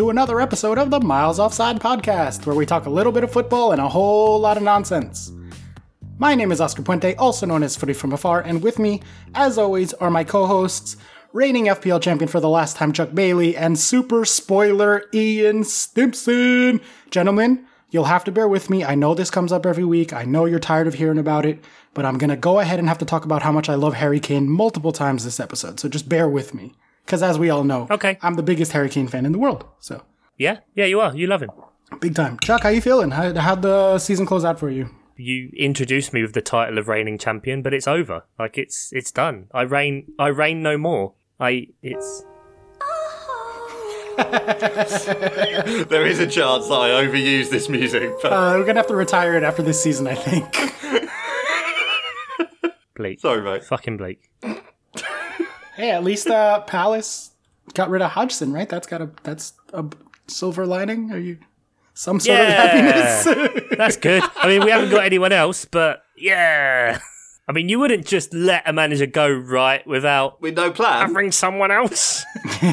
to another episode of the Miles Offside podcast, where we talk a little bit of football and a whole lot of nonsense. My name is Oscar Puente, also known as Footy from Afar, and with me, as always, are my co hosts, reigning FPL champion for the last time, Chuck Bailey, and super spoiler, Ian Stimpson. Gentlemen, you'll have to bear with me. I know this comes up every week. I know you're tired of hearing about it, but I'm going to go ahead and have to talk about how much I love Harry Kane multiple times this episode, so just bear with me. Because as we all know, Okay. I'm the biggest Harry Kane fan in the world. So, Yeah, yeah, you are. You love him. big time. Chuck, how you feeling? How, how'd the season close out for you? You introduced me with the title of reigning champion, but it's over. Like it's it's done. I reign. I reign no more. I it's There is a chance that I overuse this music, but Uh, we're going to have to retire it after this season, I think. bleak. sorry, mate. Fucking bleak. Hey, at least uh, Palace got rid of Hodgson, right? That's got a that's a silver lining. Are you some sort Yeah. of happiness? That's good. I mean, we haven't got anyone else, but yeah. I mean, you wouldn't just let a manager go right without With no plan. having someone else.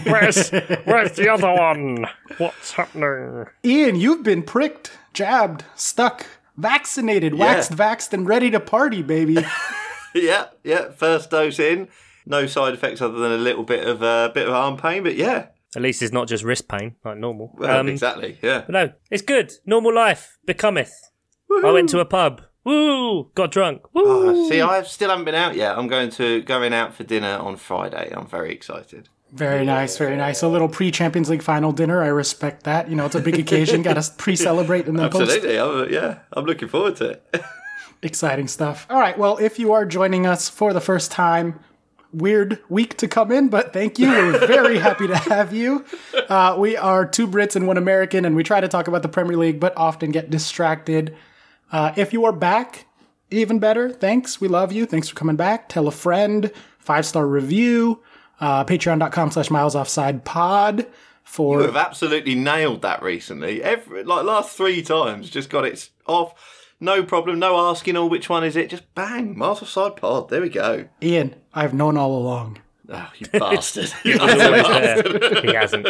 Where's where's the other one? What's happening? Ian, you've been pricked, jabbed, stuck, vaccinated, waxed, vaxed, and ready to party, baby. yeah, yeah. First dose in. No side effects other than a little bit of uh, bit of arm pain, but yeah. At least it's not just wrist pain like normal. Well, Um, exactly. Yeah. But no, it's good. Normal life becometh. I went to a pub. Woo! Got drunk. Woo! Oh, see, I still haven't been out yet. I'm going to going out for dinner on Friday. I'm very excited. Very nice, very nice. A little pre Champions League final dinner. I respect that. You know, it's a big occasion. Got to pre celebrate and then post. Absolutely. I'm, yeah, I'm looking forward to it. Exciting stuff. All right. Well, if you are joining us for the first time, weird week to come in, but thank you. We're very happy to have you. Uh, we are two Brits and one American, and we try to talk about the Premier League, but often get distracted. Uh, if you are back, even better. Thanks. We love you. Thanks for coming back. Tell a friend. Five star review. Uh, Patreon.com slash miles offside pod for You have absolutely nailed that recently. Every like last three times, just got it off. No problem. No asking. Oh, which one is it? Just bang. Master side pod. There we go. Ian. I've known all along. Oh, you bastard. He's always. He hasn't.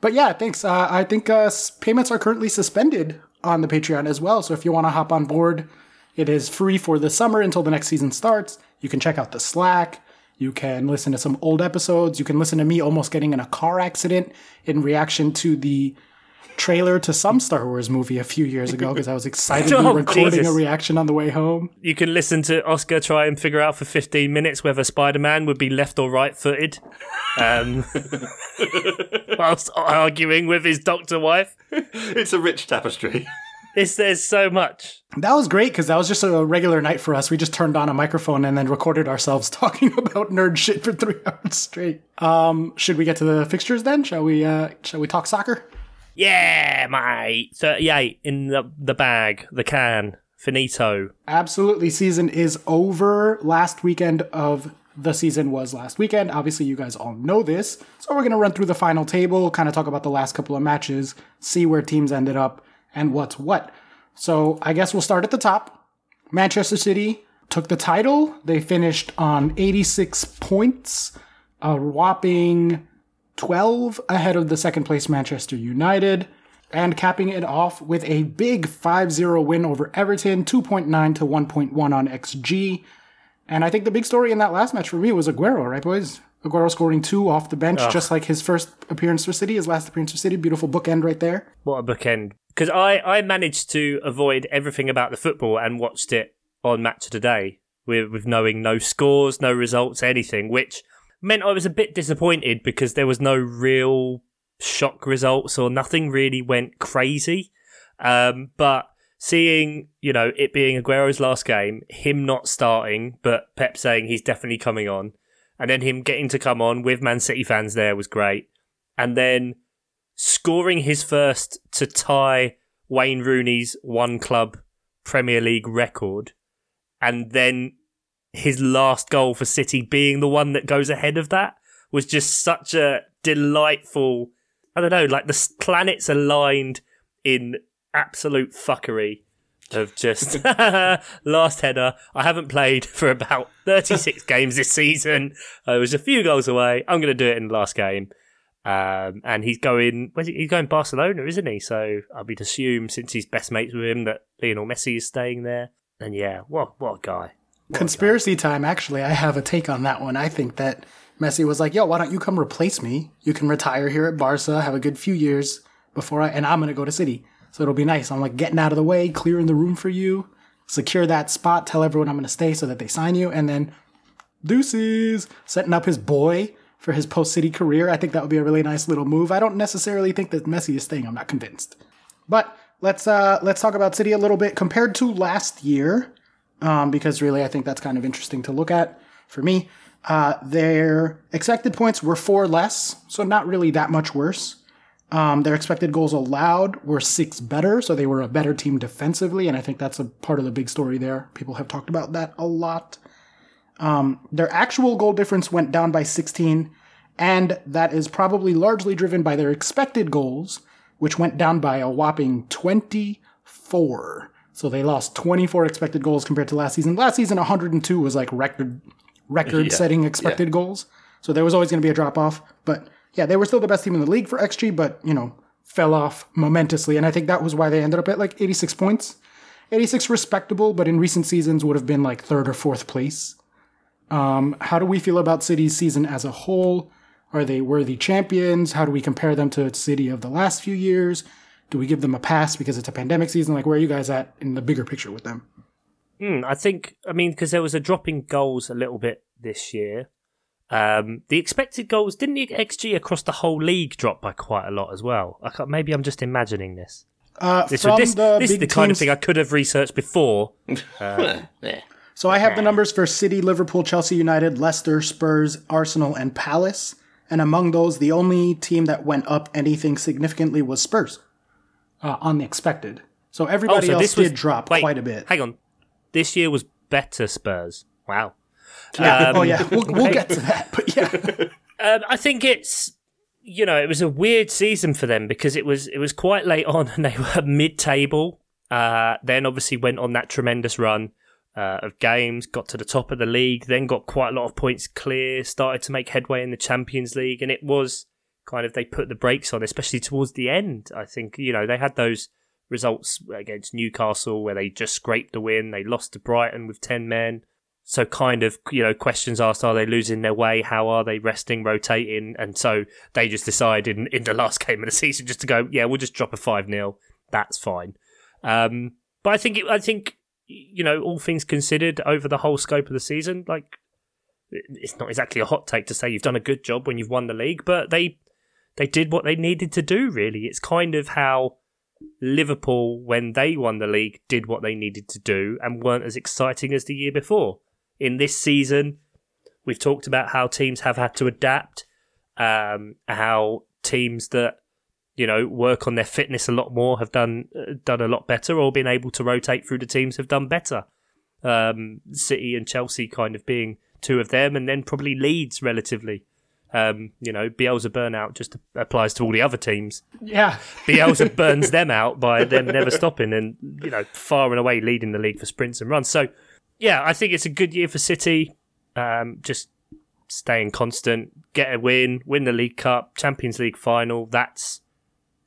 But yeah, thanks. Uh, I think uh, payments are currently suspended on the Patreon as well. So if you want to hop on board, it is free for the summer until the next season starts. You can check out the Slack. You can listen to some old episodes. You can listen to me almost getting in a car accident in reaction to the trailer to some Star Wars movie a few years ago because I was excitedly Oh, recording Jesus. a reaction on the way home. You can listen to Oscar try and figure out for 15 minutes whether Spider Man would be left or right footed. Um, whilst arguing with his doctor wife. it's a rich tapestry. It's, there's so much. That was great because that was just a regular night for us. We just turned on a microphone and then recorded ourselves talking about nerd shit for three hours straight. Um, should we get to the fixtures then? Shall we? Uh, shall we talk soccer? Yeah, mate. 38 in the, the bag, the can. Finito. Absolutely. Season is over. Last weekend of the season was last weekend. Obviously, you guys all know this. So we're gonna run through the final table, kind of talk about the last couple of matches, see where teams ended up, and what's what. So I guess we'll start at the top. Manchester City took the title. They finished on 86 points, a whopping 12 ahead of the second place Manchester United, and capping it off with a big 5 0 win over Everton, 2.9 to 1.1 on XG. And I think the big story in that last match for me was Aguero, right, boys? Aguero scoring two off the bench, just like his first appearance for City, his last appearance for City. Beautiful bookend right there. What a bookend. Because I, I managed to avoid everything about the football and watched it on Match of the Day with, with knowing no scores, no results, anything, which meant I was a bit disappointed because there was no real shock results or nothing really went crazy. Um, but seeing, you know, it being Aguero's last game, him not starting, but Pep saying he's definitely coming on, and then him getting to come on with Man City fans there was great. And then scoring his first to tie Wayne Rooney's one club Premier League record, and then his last goal for City being the one that goes ahead of that was just such a delightful. I don't know, like the planets aligned in absolute fuckery of just last header. I haven't played for about 36 games this season. I was a few goals away. I'm going to do it in the last game. Um, and he's going, where's he? he's going Barcelona, isn't he? So I would assume since he's best mates with him that Lionel Messi is staying there. And yeah, what what a guy. Conspiracy time. Actually, I have a take on that one. I think that Messi was like, "Yo, why don't you come replace me? You can retire here at Barca, have a good few years before I, and I'm gonna go to City, so it'll be nice. I'm like getting out of the way, clearing the room for you, secure that spot, tell everyone I'm gonna stay so that they sign you, and then deuces, setting up his boy." for his post City career. I think that would be a really nice little move. I don't necessarily think that Messi is staying. I'm not convinced. But let's uh, let's talk about City a little bit compared to last year, um, because really I think that's kind of interesting to look at for me. Uh, their expected points were four less, so not really that much worse. Um, their expected goals allowed were six better, so they were a better team defensively, and I think that's a part of the big story there. People have talked about that a lot. Um, their actual goal difference went down by 16, and that is probably largely driven by their expected goals, which went down by a whopping 24. So they lost 24 expected goals compared to last season. Last season, 102 was like record record setting expected yeah. goals. So there was always going to be a drop off. But yeah, they were still the best team in the league for XG, but you know, fell off momentously. And I think that was why they ended up at like 86 points. 86 respectable, but in recent seasons would have been like third or fourth place. Um, how do we feel about City's season as a whole? Are they worthy champions? How do we compare them to City of the last few years? Do we give them a pass because it's a pandemic season? Like, where are you guys at in the bigger picture with them? Mm, I think, I mean, because there was a drop in goals a little bit this year. Um, the expected goals didn't the XG across the whole league drop by quite a lot as well. maybe I'm just imagining this. Uh, this, this, the this is the kind of thing I could have researched before. Uh, so I have the numbers for City, Liverpool, Chelsea United, Leicester, Spurs, Arsenal, and Palace. And among those, the only team that went up anything significantly was Spurs uh, on the expected. So everybody oh, so else did was, drop wait, quite a bit. Hang on. This year was better Spurs. Wow. Yeah. Um, oh, yeah. We'll, we'll get to that. But yeah. um, I think it's you know, it was a weird season for them because it was it was quite late on and they were mid table. Uh, then obviously went on that tremendous run uh, of games, got to the top of the league, then got quite a lot of points clear, started to make headway in the Champions League, and it was kind of they put the brakes on, especially towards the end. I think you know they had those results against Newcastle where they just scraped the win, they lost to Brighton with ten men. So kind of you know questions asked: Are they losing their way? How are they resting, rotating? And so they just decided in, in the last game of the season just to go, yeah, we'll just drop a five 0 That's fine. Um, but I think it, I think you know, all things considered, over the whole scope of the season, like it's not exactly a hot take to say you've done a good job when you've won the league, but they they did what they needed to do. Really, it's kind of how Liverpool, when they won the league, did what they needed to do and weren't as exciting as the year before. In this season, we've talked about how teams have had to adapt, um, how teams that you know, work on their fitness a lot more, have done uh, done a lot better, or been able to rotate through the teams have done better. Um, City and Chelsea kind of being two of them, and then probably Leeds relatively. Um, you know, Bielsa burnout just applies to all the other teams. Yeah, Bielsa burns them out by them never stopping, and you know, far and away leading the league for sprints and runs. So, yeah, I think it's a good year for City. Um, just staying constant, get a win, win the League Cup, Champions League final. That's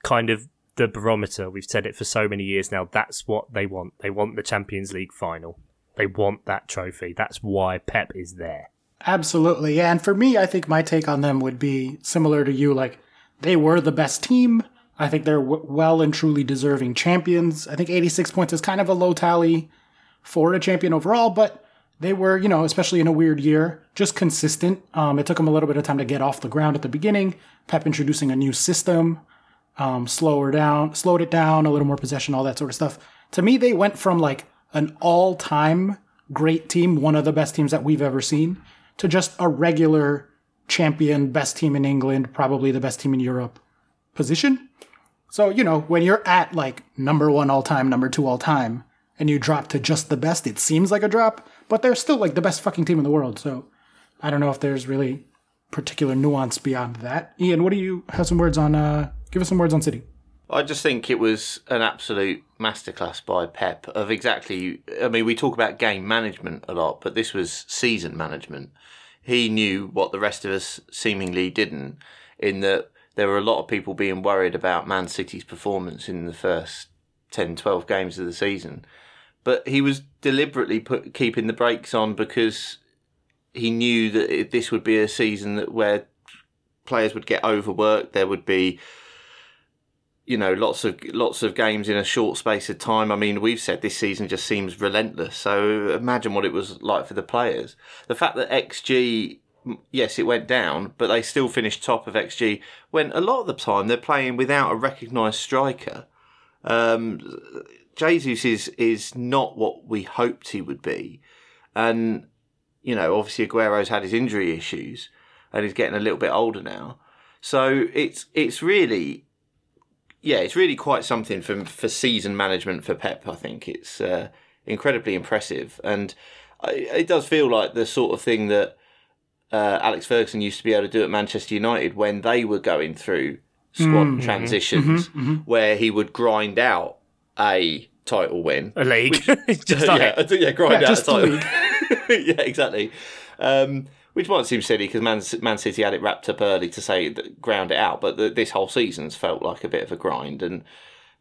kind of the barometer. We've said it for so many years now. That's what they want. They want the Champions League final. They want that trophy. That's why Pep is there. Absolutely. Yeah. And for me, I think my take on them would be similar to you. Like, they were the best team. I think they're w- well and truly deserving champions. I think 86 points is kind of a low tally for a champion overall, but they were, you know, especially in a weird year, just consistent. Um, it took them a little bit of time to get off the ground at the beginning. Pep introducing a new system, um, slower down, slowed it down, a little more possession, all that sort of stuff. To me, they went from like an all time great team, one of the best teams that we've ever seen, to just a regular champion, best team in England, probably the best team in Europe position. So, you know, when you're at like number one all time, number two all time, and you drop to just the best, it seems like a drop, but they're still like the best fucking team in the world. So I don't know if there's really particular nuance beyond that. Ian, what do you have some words on uh, Give us some words on City. I just think it was an absolute masterclass by Pep of exactly. I mean, we talk about game management a lot, but this was season management. He knew what the rest of us seemingly didn't, in that there were a lot of people being worried about Man City's performance in the first 10, 12 games of the season. But he was deliberately put, keeping the brakes on because he knew that this would be a season that where players would get overworked. There would be, you know, lots of lots of games in a short space of time. I mean, we've said this season just seems relentless. So imagine what it was like for the players. The fact that XG yes, it went down, but they still finished top of XG. When a lot of the time they're playing without a recognised striker. Um, Jesus is is not what we hoped he would be, and you know, obviously Aguero's had his injury issues, and he's getting a little bit older now. So it's it's really, yeah, it's really quite something for for season management for Pep. I think it's uh, incredibly impressive, and it does feel like the sort of thing that uh, Alex Ferguson used to be able to do at Manchester United when they were going through squad mm-hmm. transitions, mm-hmm. Mm-hmm. where he would grind out a title win, a league, which, just yeah, yeah, grind yeah, out a title. yeah, exactly. Um, which might seem silly because Man, Man City had it wrapped up early to say that ground it out, but the, this whole season's felt like a bit of a grind, and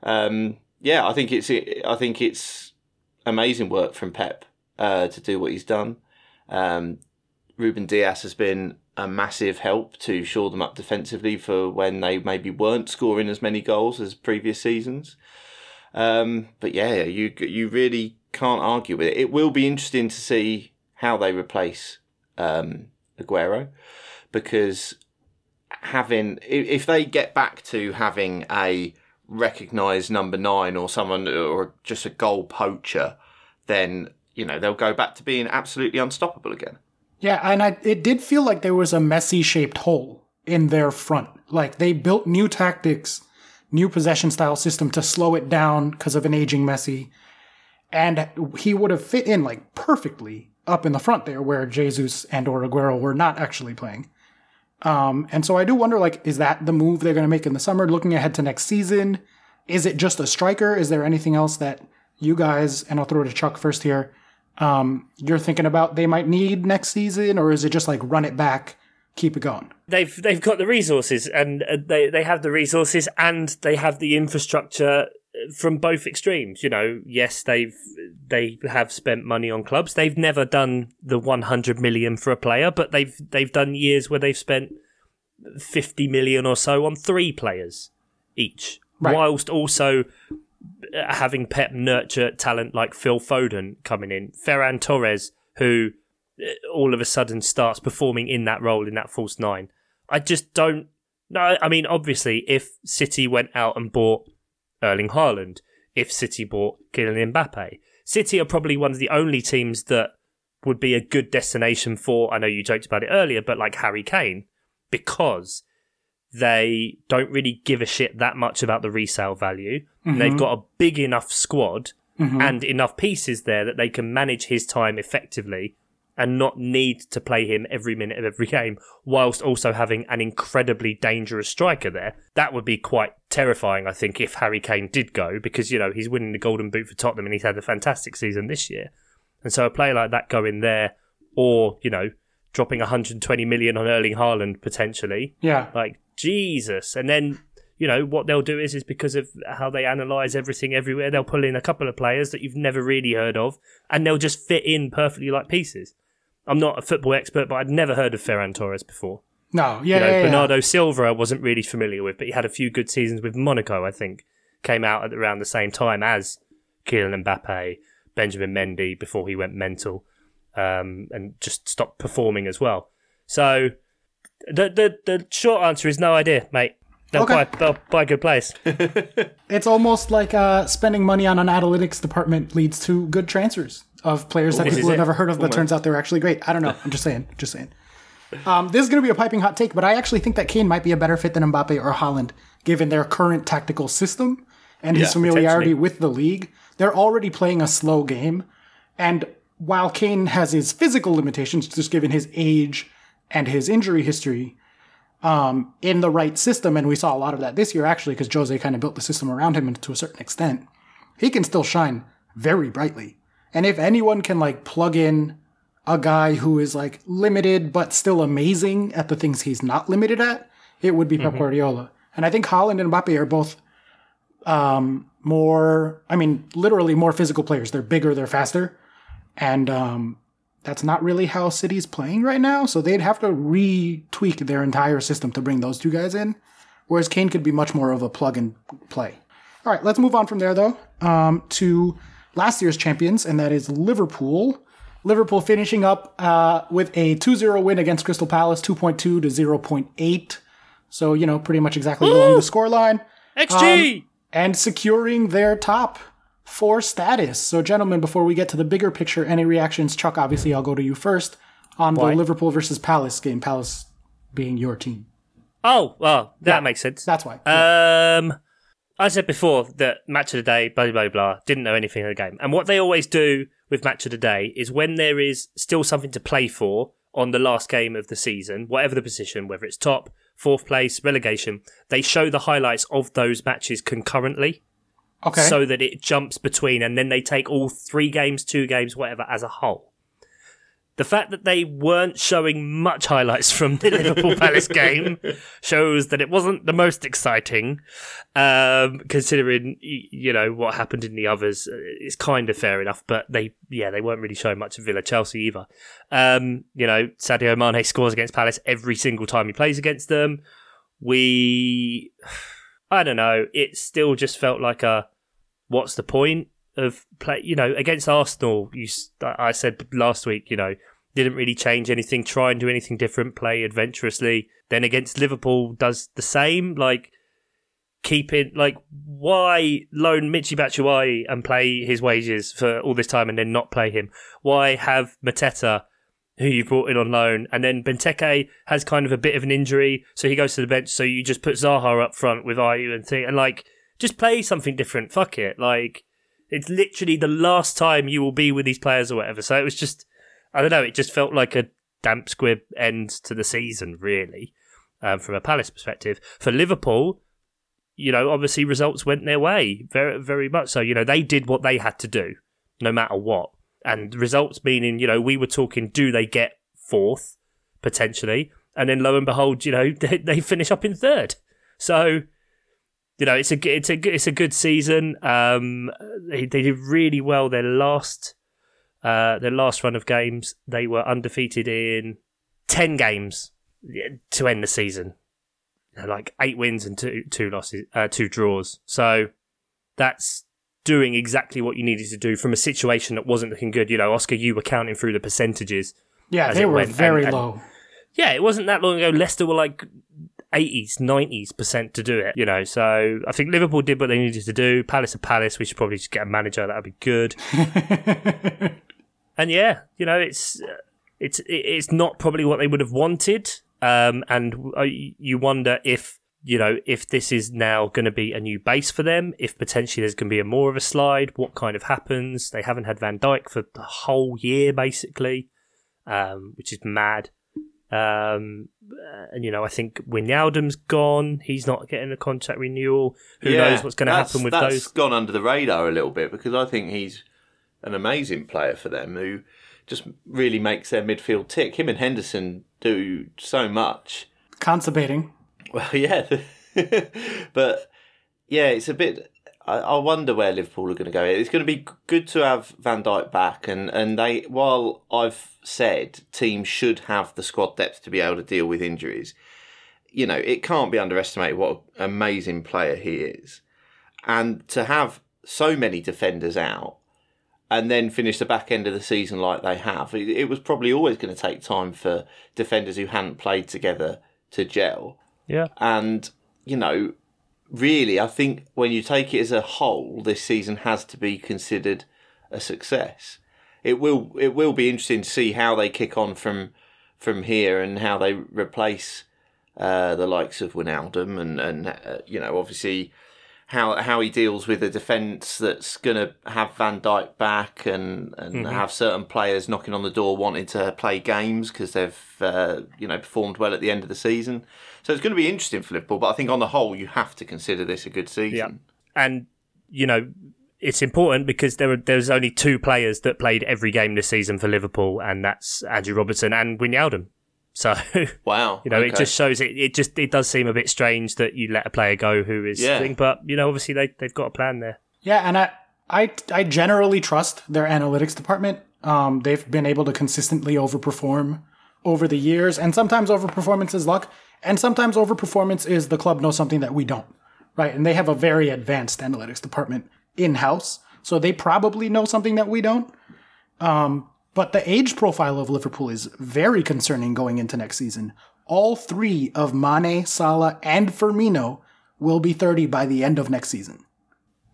um, yeah, I think it's I think it's amazing work from Pep uh, to do what he's done. Um, Ruben Dias has been a massive help to shore them up defensively for when they maybe weren't scoring as many goals as previous seasons. Um, but yeah, you you really can't argue with it. It will be interesting to see how they replace um, Aguero because having if they get back to having a recognised number nine or someone or just a goal poacher, then you know they'll go back to being absolutely unstoppable again. Yeah, and I, it did feel like there was a Messi shaped hole in their front. Like they built new tactics, new possession style system to slow it down because of an aging Messi. And he would have fit in like perfectly up in the front there where Jesus and or Aguero were not actually playing. Um, and so I do wonder, like, is that the move they're going to make in the summer? Looking ahead to next season, is it just a striker? Is there anything else that you guys, and I'll throw it to Chuck first here, um, you're thinking about they might need next season, or is it just like run it back, keep it going? They've they've got the resources, and uh, they they have the resources, and they have the infrastructure from both extremes. You know, yes, they've they have spent money on clubs. They've never done the 100 million for a player, but they've they've done years where they've spent 50 million or so on three players each, right. whilst also having Pep nurture talent like Phil Foden coming in, Ferran Torres, who uh, all of a sudden starts performing in that role in that false nine. I just don't. No, I mean, obviously, if City went out and bought Erling Haaland, if City bought Kylian Mbappe, City are probably one of the only teams that would be a good destination for. I know you joked about it earlier, but like Harry Kane, because they don't really give a shit that much about the resale value. Mm-hmm. they've got a big enough squad mm-hmm. and enough pieces there that they can manage his time effectively and not need to play him every minute of every game, whilst also having an incredibly dangerous striker there. That would be quite terrifying, I think, if Harry Kane did go, because, you know, he's winning the Golden Boot for Tottenham and he's had a fantastic season this year. And so a player like that going there, or, you know, dropping 120 million on Erling Haaland potentially. Yeah. Like, Jesus. And then you know what they'll do is is because of how they analyze everything everywhere they'll pull in a couple of players that you've never really heard of and they'll just fit in perfectly like pieces i'm not a football expert but i'd never heard of ferran torres before no yeah, you know, yeah, yeah bernardo yeah. silva i wasn't really familiar with but he had a few good seasons with monaco i think came out at around the same time as Kylian Mbappe, Benjamin Mendy before he went mental um, and just stopped performing as well. So the the the short answer is no idea, mate. They'll okay. buy they'll buy good players. it's almost like uh, spending money on an analytics department leads to good transfers of players that people have never heard of, but turns out they're actually great. I don't know. I'm just saying. Just saying. Um, this is going to be a piping hot take, but I actually think that Kane might be a better fit than Mbappe or Haaland, given their current tactical system and his yeah, familiarity with the league. They're already playing a slow game, and while Kane has his physical limitations, just given his age and his injury history, um, in the right system, and we saw a lot of that this year actually, because Jose kind of built the system around him to a certain extent. He can still shine very brightly, and if anyone can like plug in a guy who is like limited but still amazing at the things he's not limited at, it would be Pep Guardiola. And I think Haaland and Mbappe are both um, more, I mean, literally more physical players. They're bigger, they're faster. And um, that's not really how City's playing right now. So they'd have to retweak their entire system to bring those two guys in. Whereas Kane could be much more of a plug and play. All right, let's move on from there, though, um, to last year's champions, and that is Liverpool. Liverpool finishing up uh, with a 2 0 win against Crystal Palace, 2.2 to 0.8. So, you know, pretty much exactly along the scoreline. XG! Um, and securing their top four status. So, gentlemen, before we get to the bigger picture, any reactions? Chuck, obviously, I'll go to you first on Why? the Liverpool versus Palace game, Palace being your team. oh, well, that Yeah. makes sense. That's why. Um, I said before that match of the day, blah blah blah. Didn't know anything of the game, and what they always do with match of the day is when there is still something to play for on the last game of the season, whatever the position, whether it's top, fourth place, relegation, they show the highlights of those matches concurrently, okay. so that it jumps between, and then they take all three games, two games, whatever, as a whole. The fact that they weren't showing much highlights from the Liverpool Palace game shows that it wasn't the most exciting, um, considering you know what happened in the others. Uh, It's kind of fair enough, but they yeah they weren't really showing much of Villa Chelsea either. Um, you know Sadio Mane scores against Palace every single time he plays against them. We I don't know. It still just felt like a what's the point of play? You know, against Arsenal, you I said last week, you know, didn't really change anything, try and do anything different, play adventurously. Then against Liverpool, does the same, like keeping like why loan Michi Batshuayi and play his wages for all this time and then not play him? Why have Mateta? Who you brought in on loan, and then Benteke has kind of a bit of an injury, so he goes to the bench. So you just put Zaha up front with Ayew and thing, and like just play something different. Fuck it. Like, it's literally the last time you will be with these players or whatever. So it was just, I don't know, it just felt like a damp squib end to the season, really, um, from a Palace perspective. For Liverpool, you know, obviously results went their way, very, very much so. You know, they did what they had to do, no matter what. And results meaning, you know, we were talking, do they get fourth, potentially? And then lo and behold, you know, they, they finish up in third. So, you know, it's a it's a it's a good season. Um, they they did really well their last uh their last run of games. They were undefeated in ten games to end the season. You know, like eight wins and two two losses, uh, two draws. So that's doing exactly what you needed to do from a situation that wasn't looking good. You know, Oscar, you were counting through the percentages. yeah, they were went, very and- and- low. Yeah, it wasn't that long ago. Leicester were like 80s, 90s percent to do it, you know. So I think Liverpool did what they needed to do. Palace are Palace. We should probably just get a manager. That would be good. and yeah, you know, it's it's it's not probably what they would have wanted. Um, and uh, you wonder if you know if this is now going to be a new base for them. If potentially there's going to be a more of a slide. What kind of happens? They haven't had Van Dijk for the whole year basically, um, which is mad. Um, uh, and you know, I think Wijnaldum's gone. He's not getting a contract renewal. Who Yeah, knows what's going to happen with that's those? gone under the radar a little bit because I think he's an amazing player for them who just really makes their midfield tick. Him and Henderson do so much. Constipating. Well, yeah, but yeah, it's a bit. I, I wonder where Liverpool are going to go. It's going to be good to have Van Dijk back, and and they. While I've said teams should have the squad depth to be able to deal with injuries, you know it can't be underestimated what an amazing player he is, and to have so many defenders out. And then finish the back end of the season like they have. It, it was probably always going to take time for defenders who hadn't played together to gel. Yeah, And, you know, really, I think when you take it as a whole, this season has to be considered a success. It will it will be interesting to see how they kick on from from here and how they replace uh, the likes of Wijnaldum and and uh, you know obviously how how he deals with a defence that's going to have Van Dijk back and and have certain players knocking on the door wanting to play games because they've uh, you know performed well at the end of the season. So it's going to be interesting for Liverpool, but I think on the whole you have to consider this a good season. Yeah. and you know it's important because there were there's only two players that played every game this season for Liverpool, and that's Andrew Robertson and Wijnaldum. So Wow. you know, it just shows it. It just it does seem a bit strange that you let a player go who is. Yeah. thing, but you know, obviously they they've got a plan there. Yeah, and I, I, I generally trust their analytics department. Um, they've been able to consistently overperform over the years, and sometimes overperformance is luck, and sometimes overperformance is the club knows something that we don't, right? And they have a very advanced analytics department in house, so they probably know something that we don't. Um, but the age profile of Liverpool is very concerning going into next season. All three of Mane, Salah, and Firmino will be 30 by the end of next season.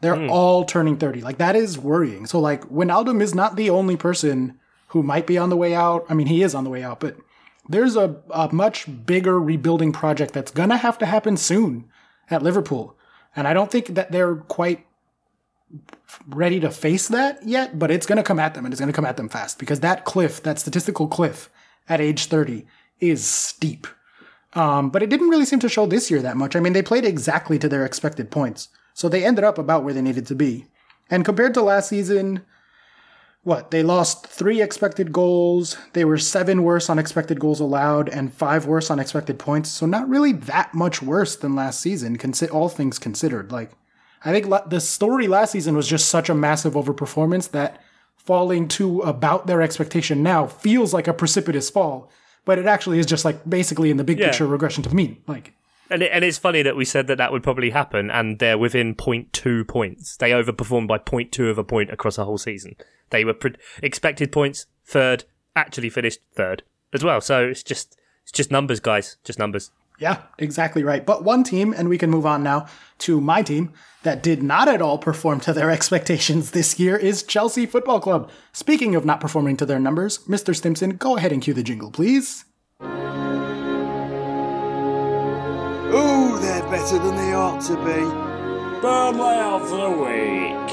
They're hmm. all turning 30. Like that is worrying. So like Wijnaldum is not the only person who might be on the way out. I mean, he is on the way out, but there's a, a much bigger rebuilding project that's gonna have to happen soon at Liverpool. And I don't think that they're quite ready to face that yet, but it's gonna come at them and it's gonna come at them fast because that cliff, that statistical cliff at age 30 is steep. Um, but it didn't really seem to show this year that much. I mean, they played exactly to their expected points. So they ended up about where they needed to be. And compared to last season, what? They lost three expected goals. They were seven worse on expected goals allowed and five worse on expected points. So not really that much worse than last season, all things considered. Like, I think la- the story last season was just such a massive overperformance that falling to about their expectation now feels like a precipitous fall. But it actually is just like basically in the big Yeah. picture regression to mean. Like, And it, and it's funny that we said that that would probably happen, and they're within 0.2 points. They overperformed by 0.2 of a point across a whole season. They were pre- expected points third, actually finished third as well. So it's just it's just numbers, guys, just numbers. Yeah, exactly right. But one team, and we can move on now to my team, that did not at all perform to their expectations this year is Chelsea Football Club. Speaking of not performing to their numbers, Mr. Stimson, go ahead and cue the jingle, please. Ooh, they're better than they ought to be. Burnley of the week.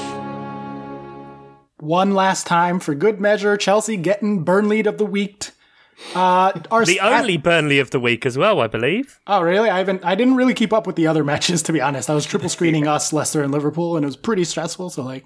One last time for good measure, Chelsea getting Burnley of the week. Uh, our The only Burnley of the week as well, I believe. Oh, really? I haven't. I didn't really keep up with the other matches, to be honest. I was triple screening us, Leicester, and Liverpool, and it was pretty stressful. So, like,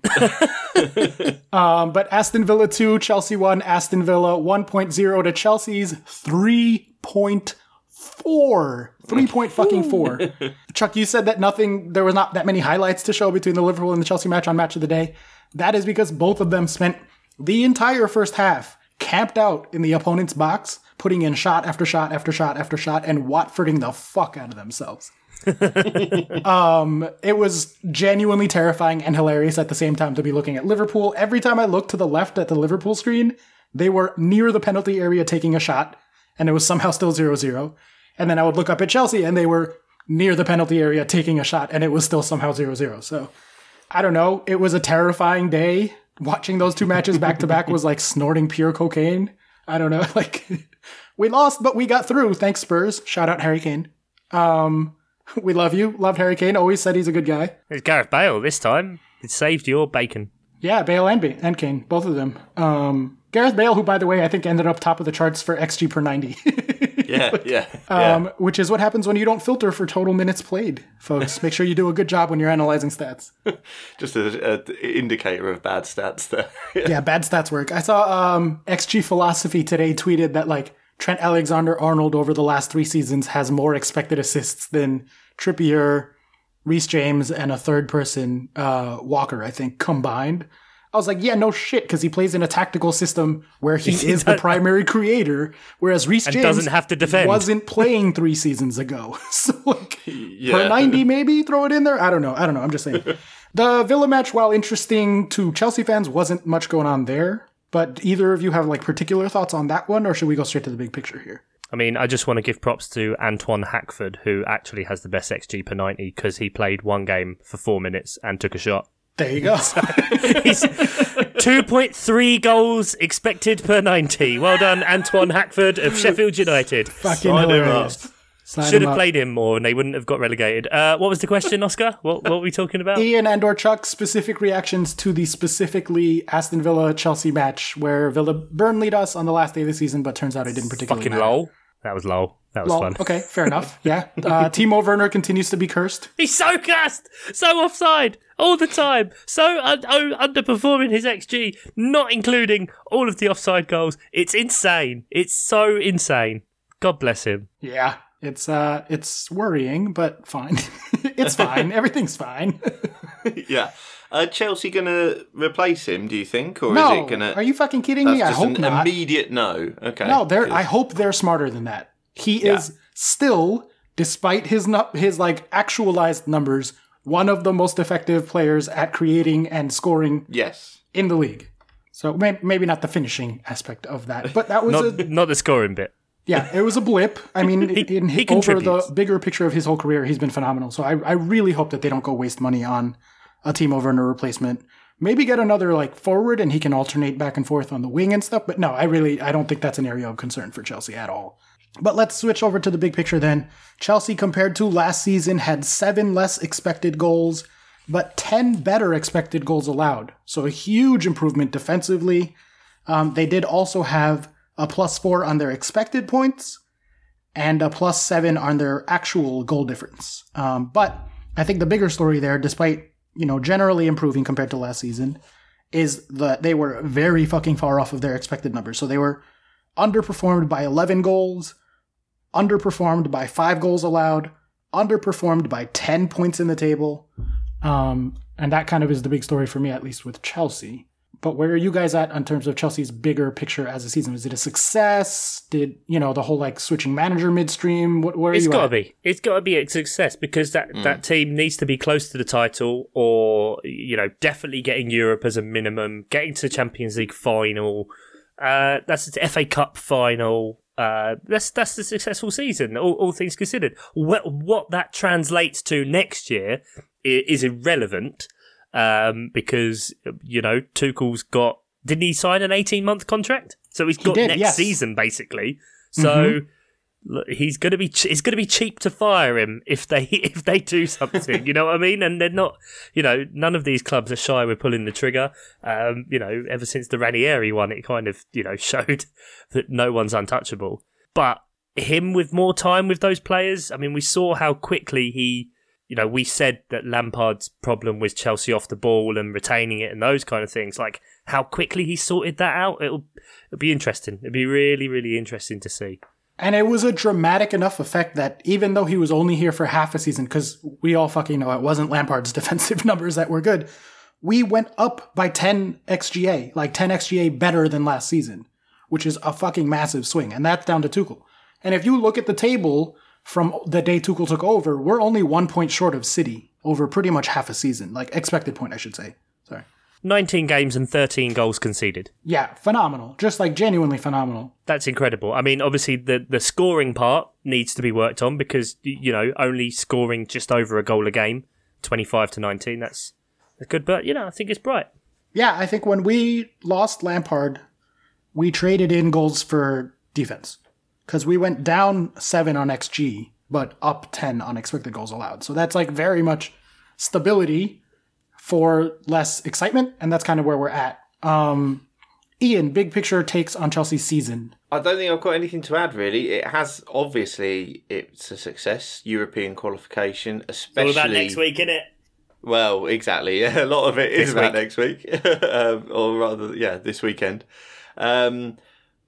um, but Aston Villa two, Chelsea one. Aston Villa one to Chelsea's three point four. Three point fucking four. Chuck, you said that nothing. There was not that many highlights to show between the Liverpool and the Chelsea match on Match of the Day. That is because both of them spent the entire first half camped out in the opponent's box, putting in shot after shot after shot after shot, and Watfording the fuck out of themselves. um, it was genuinely terrifying and hilarious at the same time to be looking at Liverpool. Every time I looked to the left at the Liverpool screen, they were near the penalty area taking a shot, and it was somehow still 0 0. And then I would look up at Chelsea, and they were near the penalty area taking a shot, and it was still somehow 0 0. So I don't know. It was a terrifying day. Watching those two matches back to back was like snorting pure cocaine. I don't know. Like, we lost, but we got through. Thanks, Spurs. Shout out Harry Kane. Um, we love you. Love Harry Kane. Always said he's a good guy. It's Gareth Bale this time. It saved your bacon. Yeah, Bale and, ba- and Kane, both of them. Um, Gareth Bale, who, by the way, I think ended up top of the charts for XG per 90, Yeah, yeah, yeah. um, which is what happens when you don't filter for total minutes played, folks. Make sure you do a good job when you're analyzing stats. Just an indicator of bad stats there. yeah, bad stats work. I saw um, XG Philosophy today tweeted that like Trent Alexander Arnold over the last three seasons has more expected assists than Trippier, Reece James, and a third person, uh, Walker, I think, combined. I was like, yeah, no shit, because he plays in a tactical system where he is the primary creator, whereas Reece James doesn't have to defend. wasn't playing three seasons ago. so like per 90 maybe throw it in there. I don't know. I don't know. I'm just saying. the Villa match, while interesting to Chelsea fans, wasn't much going on there. But either of you have like particular thoughts on that one, or should we go straight to the big picture here? I mean, I just want to give props to Antwoine Hackford, who actually has the best XG per 90 because he played one game for four minutes and took a shot. There you go. He's 2.3 goals expected per 90. Well done, Antwoine Hackford of Sheffield United. Fucking Sign him hilarious. Sign Should him have up. played him more and they wouldn't have got relegated. Uh, what was the question, Oscar? What, what were we talking about? Ian and or Chuck specific reactions to the specifically Aston Villa Chelsea match where Villa Burnleyed us on the last day of the season, but turns out it didn't particularly Fucking matter. lol. That was low. That was Lol. fun. Okay, fair enough. Yeah. Uh, Timo Werner continues to be cursed. He's so cursed, so offside all the time, so un- oh, underperforming his XG, not including all of the offside goals. It's insane. It's so insane. God bless him. Yeah, it's uh, it's worrying, but fine. it's fine. Everything's fine. yeah. Uh, Chelsea going to replace him? Do you think, or no, is it going to? are you fucking kidding That's me? I hope an not. immediate no. Okay. No, they're. I hope they're smarter than that. He Yeah. is still, despite his his like actualized numbers, one of the most effective players at creating and scoring Yes. in the league. So may- maybe not the finishing aspect of that, but that was Not a not the scoring bit. yeah, it was a blip. I mean, He- in, he over the bigger picture of his whole career, he's been phenomenal. So I, I really hope that they don't go waste money on a team over and a replacement. Maybe get another like forward and he can alternate back and forth on the wing and stuff. But no, I really I don't think that's an area of concern for Chelsea at all. But let's switch over to the big picture then. Chelsea compared to last season had seven less expected goals, but 10 better expected goals allowed. So a huge improvement defensively. Um, they did also have a plus four on their expected points and a plus seven on their actual goal difference. Um, but I think the bigger story there, despite you know generally improving compared to last season, is that they were very fucking far off of their expected numbers. So they were underperformed by 11 goals, underperformed by five goals allowed, underperformed by 10 points in the table. Um, and that kind of is the big story for me, at least with Chelsea. But where are you guys at in terms of Chelsea's bigger picture as a season? Was it a success? Did you know the whole like switching manager midstream? What where are It's you got to at? be. It's got to be a success because that, that team needs to be close to the title, or you know, definitely getting Europe as a minimum, getting to the Champions League final. Uh, that's the FA Cup final. Uh, that's that's the successful season, all, all things considered. What what that translates to next year is irrelevant um, because you know Tuchel's got. Didn't he sign an eighteen month contract? So he's got did, next yes. season basically. So look, he's gonna be ch- it's gonna be cheap to fire him if they if they do something. you know what I mean? And they're not. You know, none of these clubs are shy with pulling the trigger. Um, you know, ever since the Ranieri one, it kind of you know showed that no one's untouchable. But him with more time with those players, I mean, we saw how quickly he. You know, we said that Lampard's problem was Chelsea off the ball and retaining it and those kind of things. Like how quickly he sorted that out, it'll it'll be interesting. It'll be really, really interesting to see. And it was a dramatic enough effect that even though he was only here for half a season, because we all fucking know it wasn't Lampard's defensive numbers that were good, we went up by 10 XGA, like 10 XGA better than last season, which is a fucking massive swing. And that's down to Tuchel. And if you look at the table from the day Tuchel took over, we're only one point short of City over pretty much half a season, like expected point, I should say. Sorry. 19 games and 13 goals conceded. Yeah, phenomenal. Just like genuinely phenomenal. That's incredible. I mean, obviously the the scoring part needs to be worked on because you know only scoring just over a goal a game, 25 to 19. That's that's good, but you know I think it's bright. Yeah, I think when we lost Lampard, we traded in goals for defense because we went down seven on XG, but up 10 on expected goals allowed. So that's like very much stability for less excitement, and that's kind of where we're at. Um, Ian, big picture takes on Chelsea's season. I don't think I've got anything to add really. It has obviously it's a success, European qualification, especially all about next week, isn't it? Well, exactly. Yeah, a lot of it is This about week. next week, um, or rather, yeah, this weekend. Um,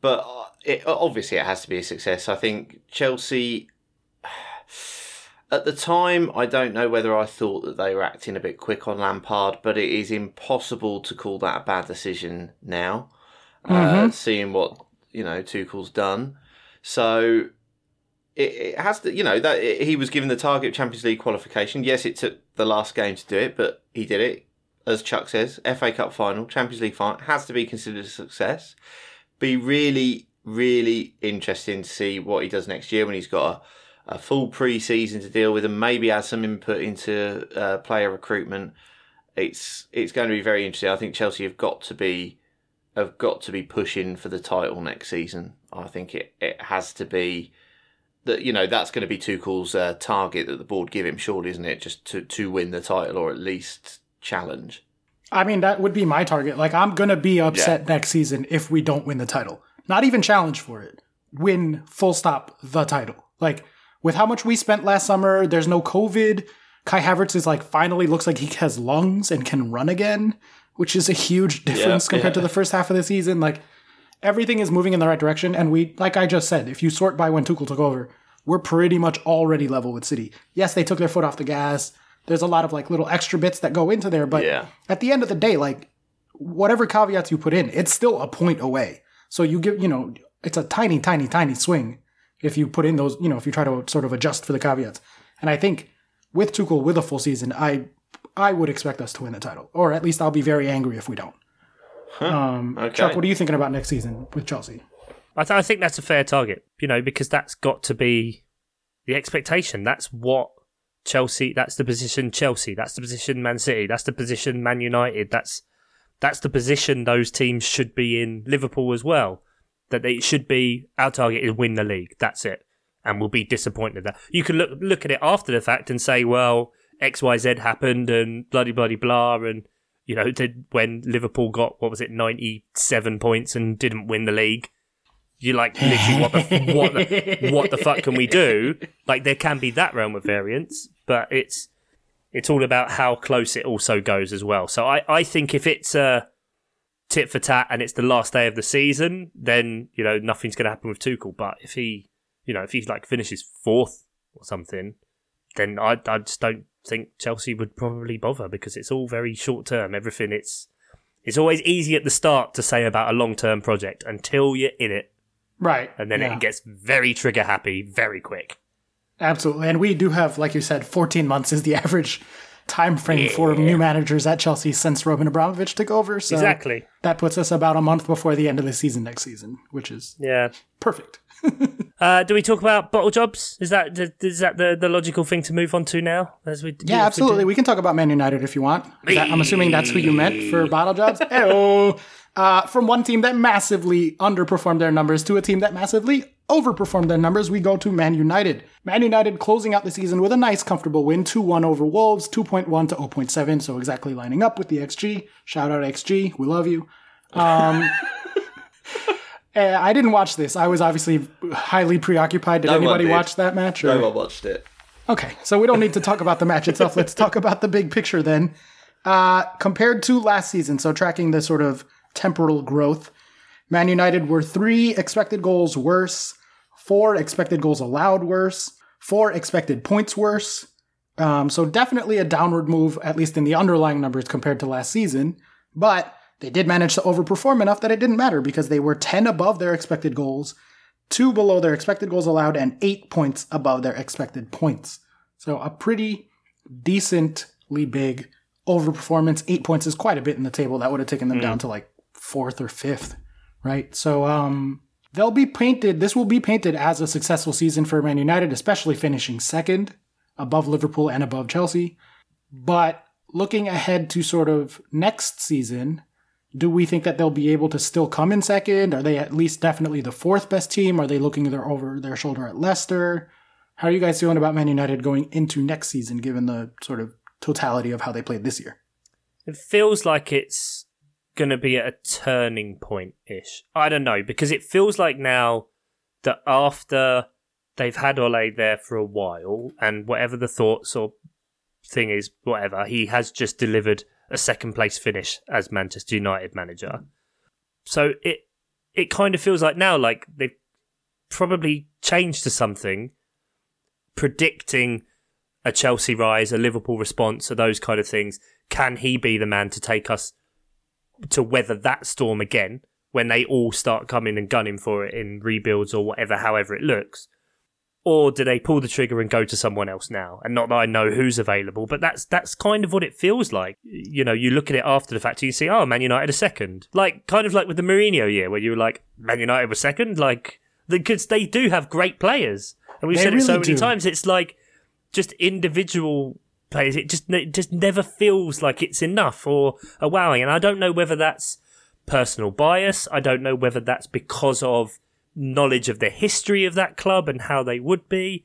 but uh, it, obviously, it has to be a success. I think Chelsea. At the time, I don't know whether I thought that they were acting a bit quick on Lampard, but it is impossible to call that a bad decision now, uh, seeing what you know Tuchel's done. So it, it has to, you know, that it, he was given the target Champions League qualification. Yes, it took the last game to do it, but he did it. As Chuck says, FA Cup final, Champions League final has to be considered a success. Be really, really interesting to see what he does next year when he's got a, a full pre-season to deal with and maybe add some input into uh, player recruitment. It's it's going to be very interesting. I think Chelsea have got to be have got to be pushing for the title next season. I think it, it has to be that you know that's going to be Tuchel's uh, target that the board give him, surely, isn't it? Just to to win the title or at least challenge. I mean, that would be my target. Like, I'm going to be upset next season if we don't win the title. Not even challenge for it. Win, full stop, the title. Like, with how much we spent last summer, there's no COVID. Kai Havertz is like, finally looks like he has lungs and can run again, which is a huge difference Yeah, compared to the first half of the season. Like, everything is moving in the right direction. And we, like I just said, if you sort by when Tuchel took over, we're pretty much already level with City. Yes, they took their foot off the gas. There's a lot of like little extra bits that go into there, but Yeah. at the end of the day, like whatever caveats you put in, it's still a point away. So you give, you know, it's a tiny, tiny, tiny swing if you put in those, you know, if you try to sort of adjust for the caveats. And I think with Tuchel with a full season, I I would expect us to win the title, or at least I'll be very angry if we don't. Um, Okay. Chuck, what are you thinking about next season with Chelsea? I, th- I think that's a fair target, you know, because that's got to be the expectation. That's what Chelsea. That's the position Chelsea. That's the position Man City. That's the position Man United. That's that's the position those teams should be in. Liverpool as well. That they should be. Our target is win the league. That's it, and we'll be disappointed that you can look look at it after the fact and say, well, X Y Z happened and bloody bloody blah and. You know, did when Liverpool got what was it, ninety seven points and didn't win the league? you're like literally what the what the what the fuck can we do? Like there can be that realm of variance, but it's it's all about how close it also goes as well. So I, I think if it's a tit for tat and it's the last day of the season, then you know nothing's going to happen with Tuchel. But if he you know if he like finishes fourth or something, then I I just don't think Chelsea would probably bother because it's all very short term. Everything it's it's always easy at the start to say about a long term project until you're in it Right, and then yeah. it gets very trigger happy very quick. Absolutely. And we do have, like you said, 14 months is the average time frame for new managers at Chelsea since Roman Abramovich took over. So Exactly. that puts us about a month before the end of the season next season, which is Yeah. perfect. Uh, do we talk about bottle jobs? Is that is that the, the logical thing to move on to now? As we Yeah, absolutely. We can talk about Man United if you want. That- I'm assuming that's who you meant for bottle jobs. Uh, from one team that massively underperformed their numbers to a team that massively overperformed their numbers, we go to Man United. Man United closing out the season with a nice, comfortable win 2 1 over Wolves, 2.1 to 0.7. So exactly lining up with the XG. Shout out XG. We love you. Um, eh, I didn't watch this. I was obviously highly preoccupied. Did No anybody did. watch that match? or- one watched it. Okay, so we don't need to talk about the match itself. Let's talk about the big picture then. Uh, compared to last season, so tracking the sort of temporal growth, Man United were three expected goals worse, four expected goals allowed worse, four expected points worse. Um, so definitely a downward move, at least in the underlying numbers compared to last season. But they did manage to overperform enough that it didn't matter because they were 10 above their expected goals, two below their expected goals allowed, and eight points above their expected points. So a pretty decently big overperformance. Eight points is quite a bit in the table. That would have taken them down to like fourth or fifth, right? So um, they'll be painted. This will be painted as a successful season for Man United, especially finishing second above Liverpool and above Chelsea. But looking ahead to sort of next season, do we think that they'll be able to still come in second? Are they at least definitely the fourth best team? Are they looking their over their shoulder at Leicester? How are you guys feeling about Man United going into next season, given the sort of totality of how they played this year? It feels like it's going to be at a turning point ish. I don't know because it feels like now that after they've had Ole there for a while, and whatever the thoughts or thing is, whatever he has just delivered a second place finish as Manchester United manager. So it it kind of feels like now like they've probably changed to something predicting a Chelsea rise, a Liverpool response, or those kind of things. Can he be the man to take us to weather that storm again when they all start coming and gunning for it in rebuilds or whatever, however it looks? Or do they pull the trigger and go to someone else now? And not that I know who's available, but that's that's kind of what it feels like. You know, you look at it after the fact and you see, oh, Man United are second. Like kind of like with the Mourinho year where you were like, Man United were second, like because they do have great players. And we've They said it so many do. times. It's like just individual players. It just it just never feels like it's enough or a wowing. And I don't know whether that's personal bias. I don't know whether that's because of knowledge of the history of that club and how they would be.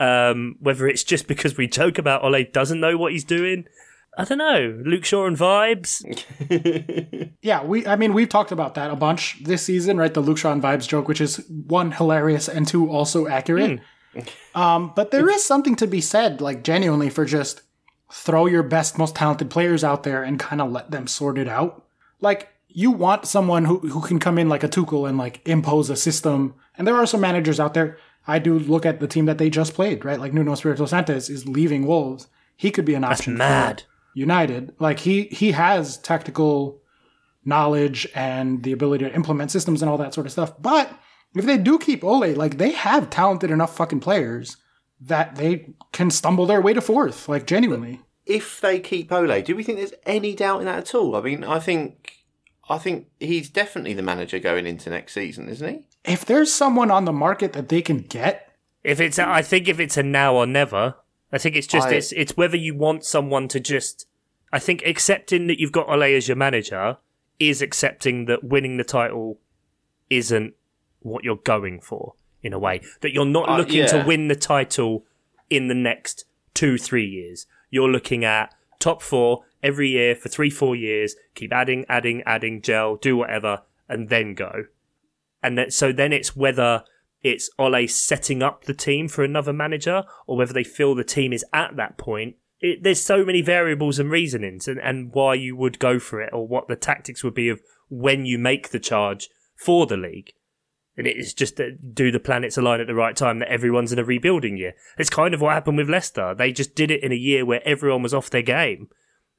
Um, whether it's just because we joke about Ole doesn't know what he's doing. I don't know. Luke Shaw and vibes. Yeah, we. I mean, we've talked about that a bunch this season, right? The Luke Shaw and vibes joke, which is one hilarious and two also accurate. Um, but there is something to be said, like genuinely, for just throw your best, most talented players out there and kind of let them sort it out. Like you want someone who, who can come in like a Tuchel and like impose a system. And there are some managers out there. I do look at the team that they just played, right? Like Nuno Espirito Santos is leaving Wolves. He could be an That's option. for mad. United. Like he he has tactical knowledge and the ability to implement systems and all that sort of stuff. But if they do keep Ole, like they have talented enough fucking players that they can stumble their way to fourth, like genuinely. if they keep Ole, do we think there's any doubt in that at all? I mean, I think I think he's definitely the manager going into next season, isn't he? If there's someone on the market that they can get, If it's, a, I think if it's a now or never, I think it's just I- it's it's whether you want someone to just. I think accepting that you've got Ole as your manager is accepting that winning the title isn't what you're going for in a way. That you're not Uh, looking to win the title in the next two three years. You're looking at top four every year for three four years. Keep adding adding adding gel, do whatever, and then go. And that, so then it's whether it's Ole setting up the team for another manager or whether they feel the team is at that point. It, there's so many variables and reasonings and, and why you would go for it or what the tactics would be of when you make the charge for the league. And it is just that do the planets align at the right time that everyone's in a rebuilding year. It's kind of what happened with Leicester. They just did it in a year where everyone was off their game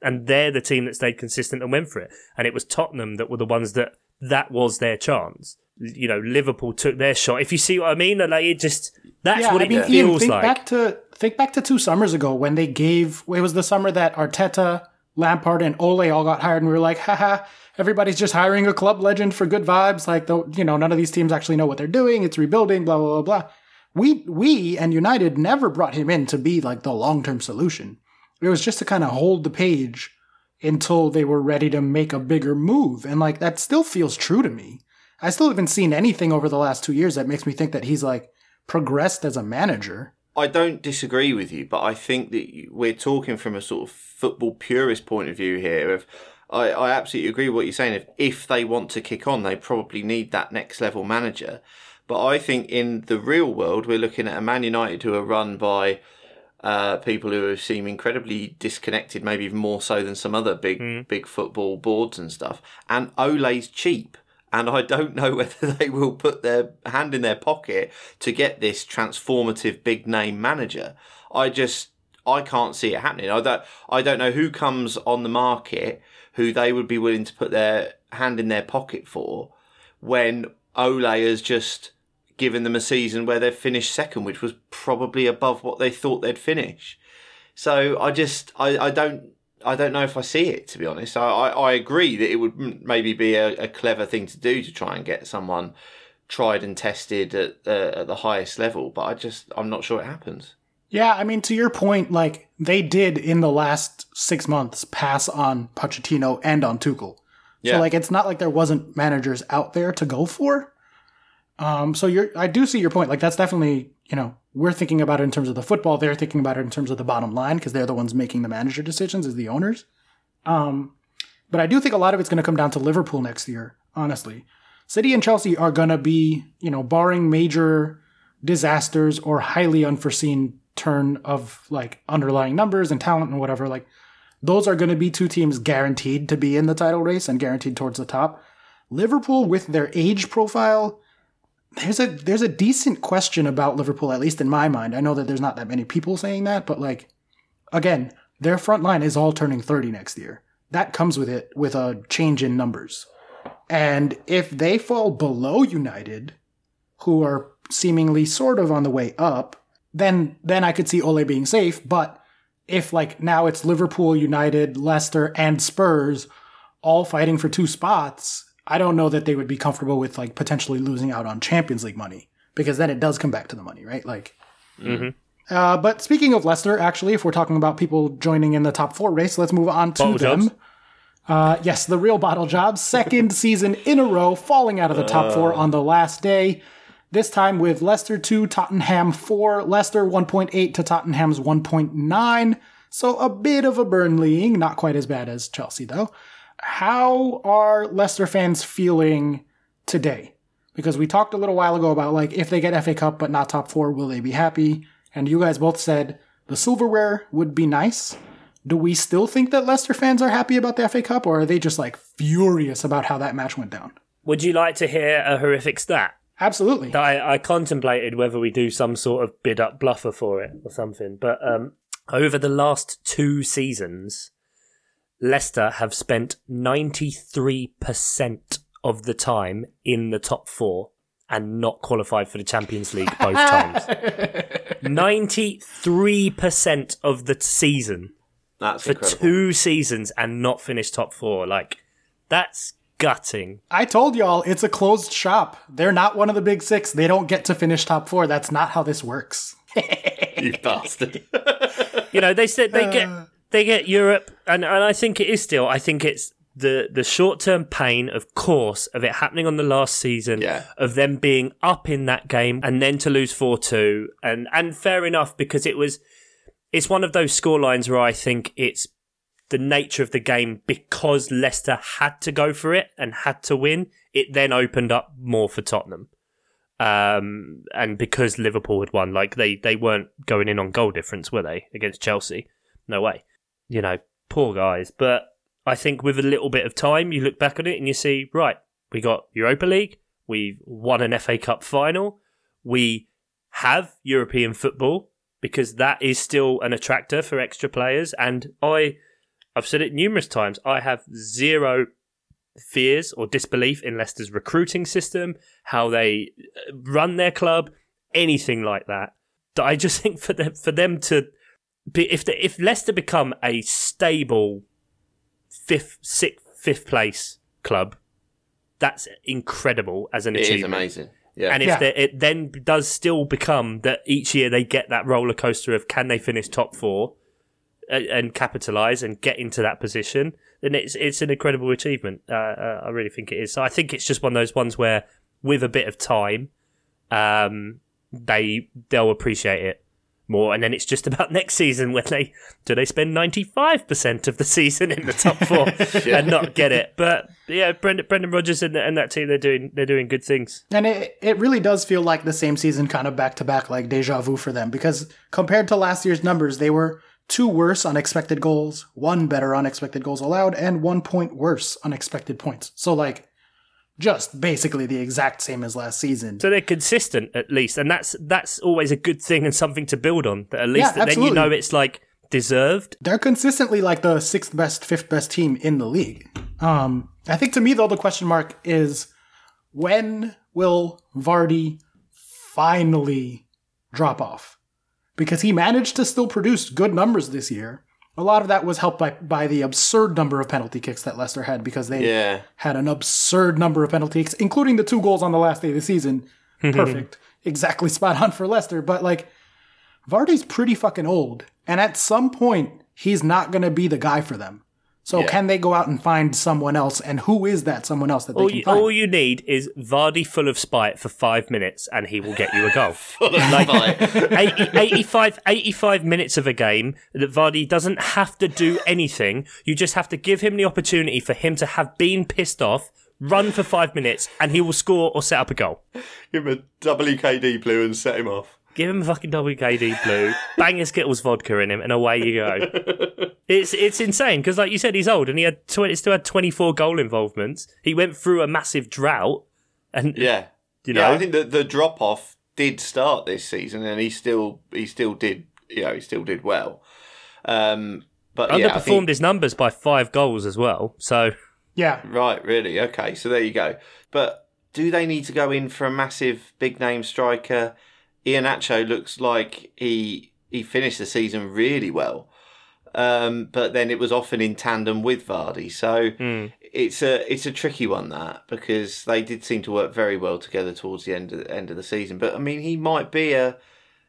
and they're the team that stayed consistent and went for it. And it was Tottenham that were the ones that that was their chance. You know, Liverpool took their shot. If you see what I mean, like it just that's yeah, what I it mean, Ian, feels think like. back to think back to two summers ago when they gave. It was the summer that Arteta, Lampard, and Ole all got hired, and we were like, haha, everybody's just hiring a club legend for good vibes. Like, the, you know, none of these teams actually know what they're doing. It's rebuilding, blah blah blah blah. We we and United never brought him in to be like the long term solution. It was just to kind of hold the page until they were ready to make a bigger move, and like that still feels true to me. I still haven't seen anything over the last two years that makes me think that he's like progressed as a manager. I don't disagree with you, but I think that we're talking from a sort of football purist point of view here. Of I, I absolutely agree with what you're saying. If if they want to kick on, they probably need that next level manager. But I think in the real world, we're looking at a Man United who are run by uh, people who seem incredibly disconnected, maybe even more so than some other big big football boards and stuff. And Ole's cheap, and I don't know whether they will put their hand in their pocket to get this transformative big name manager. I just I can't see it happening. I don't I don't know who comes on the market who they would be willing to put their hand in their pocket for when Ole has just given them a season where they've finished second, which was probably above what they thought they'd finish. So I just I, I don't I don't know if I see it to be honest. I, I, I agree that it would maybe be a, a clever thing to do to try and get someone tried and tested at the at the highest level, but I just I'm not sure it happens. Yeah, I mean, to your point, like they did in the last six months pass on Pochettino and on Tuchel. Yeah. So like, it's not like there wasn't managers out there to go for. Um, so you're, I do see your point. Like that's definitely, you know, we're thinking about it in terms of the football. They're thinking about it in terms of the bottom line because they're the ones making the manager decisions as the owners. Um, but I do think a lot of it's going to come down to Liverpool next year. Honestly, City and Chelsea are going to be, you know, barring major disasters or highly unforeseen turn of like underlying numbers and talent and whatever, like those are going to be two teams guaranteed to be in the title race and guaranteed towards the top. Liverpool with their age profile, there's a there's a decent question about Liverpool at least in my mind. I know that there's not that many people saying that, but like again, their front line is all turning 30 next year. That comes with it with a change in numbers. And if they fall below United, who are seemingly sort of on the way up, then then I could see Ole being safe. But if like now it's Liverpool, United, Leicester, and Spurs all fighting for two spots, I don't know that they would be comfortable with like potentially losing out on Champions League money because then it does come back to the money, right? Like. Mm-hmm. Uh, but speaking of Leicester, actually, if we're talking about people joining in the top four race, let's move on to Bottle them. Uh, yes, the real bottle job. Second season in a row, falling out of the top four on the last day. This time with Leicester 2, Tottenham 4. Leicester 1.8 to Tottenham's 1.9. So a bit of a Burnleying, not quite as bad as Chelsea, though. How are Leicester fans feeling today? Because we talked a little while ago about like if they get FA Cup but not top four, will they be happy? And you guys both said the silverware would be nice. do we still think that Leicester fans are happy about the FA Cup, or are they just like furious about how that match went down? Would you like to hear a horrific stat? Absolutely. I, I contemplated whether we do some sort of bid up bluffer for it or something, but um, over the last two seasons, Leicester have spent 93% of the time in the top four and not qualified for the Champions League both times. 93% of the season That's for incredible. two seasons and not finished top four. Like, that's gutting. I told y'all it's a closed shop. They're not one of the big six. They don't get to finish top four. That's not how this works. you bastard. You know, they said they get uh. they get Europe, and, and I think it is still. I think it's the the short term pain, of course, of it happening on the last season, Yeah. of them being up in that game and then to lose four two, and and fair enough because it was it's one of those scorelines where I think it's the nature of the game because Leicester had to go for it and had to win. It then opened up more for Tottenham. Um, and because Liverpool had won, like they, they weren't going in on goal difference, were they, against Chelsea? No way. You know, poor guys. But I think with a little bit of time, you look back at it and you see, right, we got Europa League, we've won an FA Cup final, we have European football because that is still an attractor for extra players. And I, I've said it numerous times, I have zero fears or disbelief in Leicester's recruiting system, how they uh, run their club, anything like that. That I just think for them for them to be if the, if Leicester become a stable fifth, sixth, fifth place club, that's incredible as an It is achievement. It is amazing. Yeah. And if Yeah. it then does still become that each year they get that roller coaster of can they finish top four and, and capitalize and get into that position, then it's it's an incredible achievement. Uh, uh, I really think it is. So I think it's just one of those ones where, with a bit of time, um, they they'll appreciate it more, and then it's just about next season when they do they spend ninety five percent of the season in the top four and not get it. But yeah, Brendan Brendan Rodgers and, and that team they're doing they're doing good things. And it, it really does feel like the same season kind of back to back, like deja vu for them. Because compared to last year's numbers, they were two worse unexpected goals, one better unexpected goals allowed, and one point worse unexpected points. So, like, just basically the exact same as last season. So they're consistent at least, and that's that's always a good thing and something to build on. That at least Yeah, that then you know it's like deserved. They're consistently like the sixth best, fifth best team in the league. Um, I think to me though the question mark is when will Vardy finally drop off? Because he managed to still produce good numbers this year. A lot of that was helped by by the absurd number of penalty kicks that Leicester had because they yeah. had an absurd number of penalty kicks, including the two goals on the last day of the season. Perfect. exactly spot on for Leicester. But like Vardy's pretty fucking old. And at some point, he's not gonna be the guy for them. So Yeah. can they go out and find someone else? And who is that someone else that they can you, find? all you need is Vardy full of spite for five minutes, and he will get you a goal. Like, 80, 85, 85 minutes of a game that Vardy doesn't have to do anything. You just have to give him the opportunity for him to have been pissed off, run for five minutes, and he will score or set up a goal. give him a WKD blue and set him off. Give him a fucking WKD blue, bang his Skittles vodka in him, and away you go. It's it's insane because, like you said, he's old and he had 20, still had twenty four goal involvements. He went through a massive drought, and Yeah. you yeah, know, I think that the drop off did start this season, and he still he still did you know he still did well. Um, but yeah, I underperformed think, his numbers by five goals as well. So yeah. right, really, okay, so there you go. But do they need to go in for a massive big name striker? Iheanacho looks like he he finished the season really well, um, but then it was often in tandem with Vardy. So it's a it's a tricky one that because they did seem to work very well together towards the end of the end of the season. But I mean, he might be a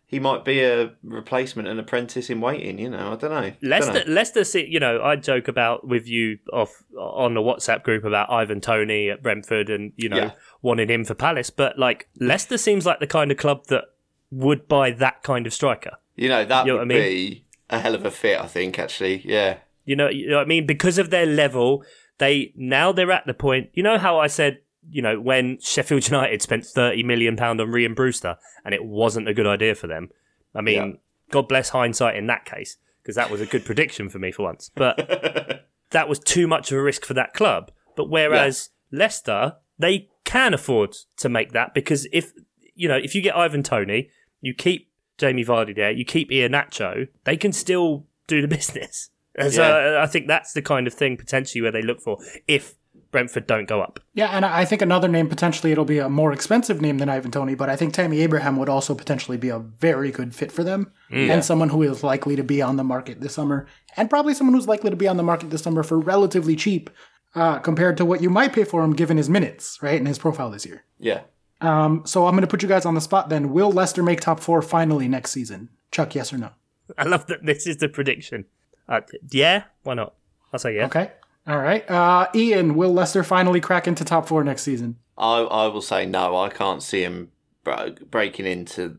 he might be a replacement, an apprentice in waiting. You know, I don't know. Leicester, Dunno. Leicester, see- you know, I joke about with you off on the WhatsApp group about Ivan Toney at Brentford and you know Yeah. wanting him for Palace, but like Leicester seems like the kind of club that would buy that kind of striker. You know that You know would I mean? be a hell of a fit. I think actually, yeah, You know, you know what I mean? Because of their level, they now they're at the point. You know how I said, you know, when Sheffield United spent thirty million pound on Rian Brewster, and it wasn't a good idea for them. I mean, Yeah. God bless hindsight in that case, because that was a good prediction for me for once. But that was too much of a risk for that club. But whereas Leicester, they can afford to make that because if you know if you get Ivan Toney, you keep Jamie Vardy there, you keep Iheanacho, they can still do the business. And so Yeah. I think that's the kind of thing potentially where they look for if Brentford don't go up. Yeah, and I think another name potentially it'll be a more expensive name than Ivan Toney, but I think Tammy Abraham would also potentially be a very good fit for them and someone who is likely to be on the market this summer, and probably someone who's likely to be on the market this summer for relatively cheap uh, compared to what you might pay for him given his minutes, right, and his profile this year. Yeah. Um, so I'm going to put you guys on the spot. Then, will Leicester make top four finally next season? Chuck, yes or no? I love that this is the prediction. Uh, yeah, why not? I'll say yeah. Okay. All right. Uh, Ian, will Leicester finally crack into top four next season? I I will say no. I can't see him bro- breaking into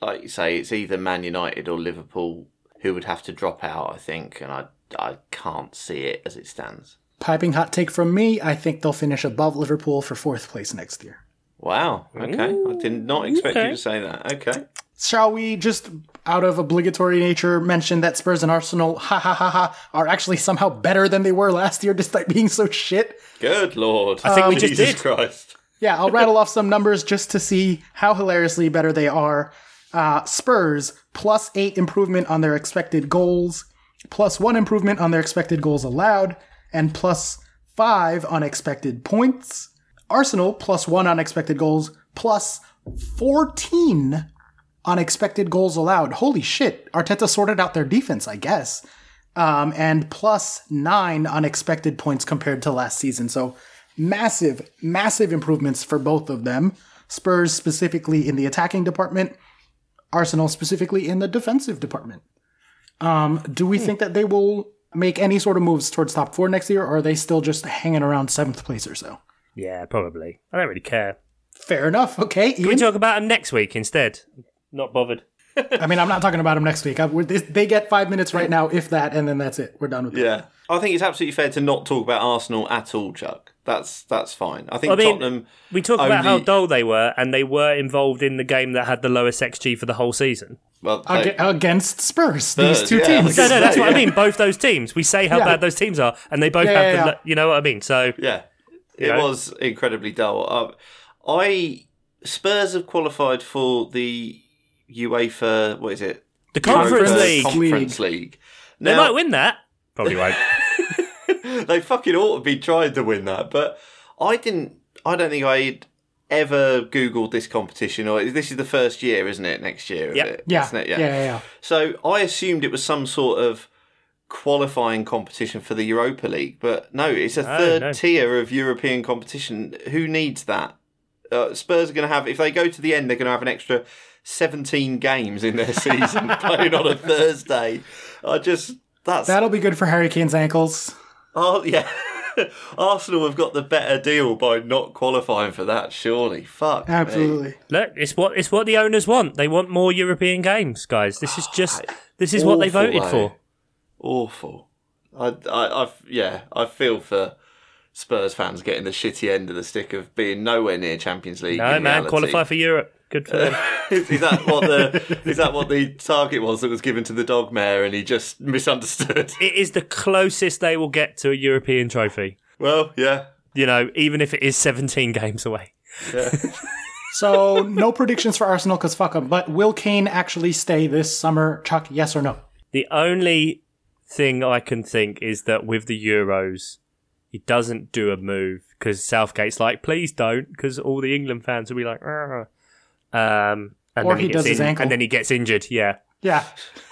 like you say. It's either Man United or Liverpool who would have to drop out. I think, and I I can't see it as it stands. Piping hot take from me. I think they'll finish above Liverpool for fourth place next year. Wow. Okay. I did not expect okay. you to say that. Okay. Shall we just, out of obligatory nature, mention that Spurs and Arsenal, ha ha ha ha, are actually somehow better than they were last year despite being so shit? Good lord. I think we just Jesus did. Christ. Yeah, I'll rattle off some numbers just to see how hilariously better they are. Uh, Spurs, plus eight improvement on their expected goals, plus one improvement on their expected goals allowed, and plus five on expected points. Arsenal, plus one unexpected goals, plus 14 unexpected goals allowed. Holy shit. Arteta sorted out their defense, I guess. Um, and plus nine unexpected points compared to last season. So massive, massive improvements for both of them. Spurs specifically in the attacking department, Arsenal specifically in the defensive department. Um, do we think that they will make any sort of moves towards top four next year, or are they still just hanging around seventh place or so? Yeah, probably. I don't really care. Fair enough. Okay, Can we talk about them next week instead? Not bothered. I mean, I'm not talking about them next week. I, we're, they, they get five minutes right now, if that, and then that's it. We're done with it. Yeah. I think it's absolutely fair to not talk about Arsenal at all, Chuck. That's that's fine. I think I mean, Tottenham. We talk about how dull they were, and they were involved in the game that had the lowest XG for the whole season. Well, they- against Spurs, Spurs, these two yeah. teams. No, no, that's what I mean. Both those teams. We say how Yeah. bad those teams are, and they both Yeah, have yeah, the. yeah. You know what I mean? So Yeah, it know? was incredibly dull. Uh, I Spurs have qualified for the UEFA. What is it? the Conference Conference League, Conference League. they Now, might win that. Probably won't. they fucking ought to be trying to win that, but I didn't. I don't think I'd ever googled this competition, or this is the first year, isn't it? Next year, Yep. it, Yeah, isn't it? yeah, yeah, yeah. So I assumed it was some sort of qualifying competition for the Europa League, but no, it's a Oh, third no. tier of European competition. Who needs that? Uh, Spurs are going to have, if they go to the end, they're going to have an extra 17 games in their season playing on a Thursday. I just, that's, That'll be good for Harry Kane's ankles. oh, yeah. Arsenal have got the better deal by not qualifying for that, surely. Fuck. me. Absolutely. Look, it's what it's what the owners want. They want more European games, guys. This is just this is what they voted though. for. Awful. I, I, I, yeah, I feel for Spurs fans getting the shitty end of the stick of being nowhere near Champions League. No in man, reality. qualify for Europe. Good for them. is, is that what the is that what the target was that was given to the dog mayor and he just misunderstood? it is the closest they will get to a European trophy. Well, yeah. You know, even if it is 17 games away. Yeah. So no predictions for Arsenal because fuck them. But will Kane actually stay this summer? Chuck, yes or no? The only thing I can think is that with the Euros, he doesn't do a move because Southgate's like, please don't, because all the England fans will be like, "Arr." um, and Or then he gets does his in- ankle. and then he gets injured. Yeah, Yeah.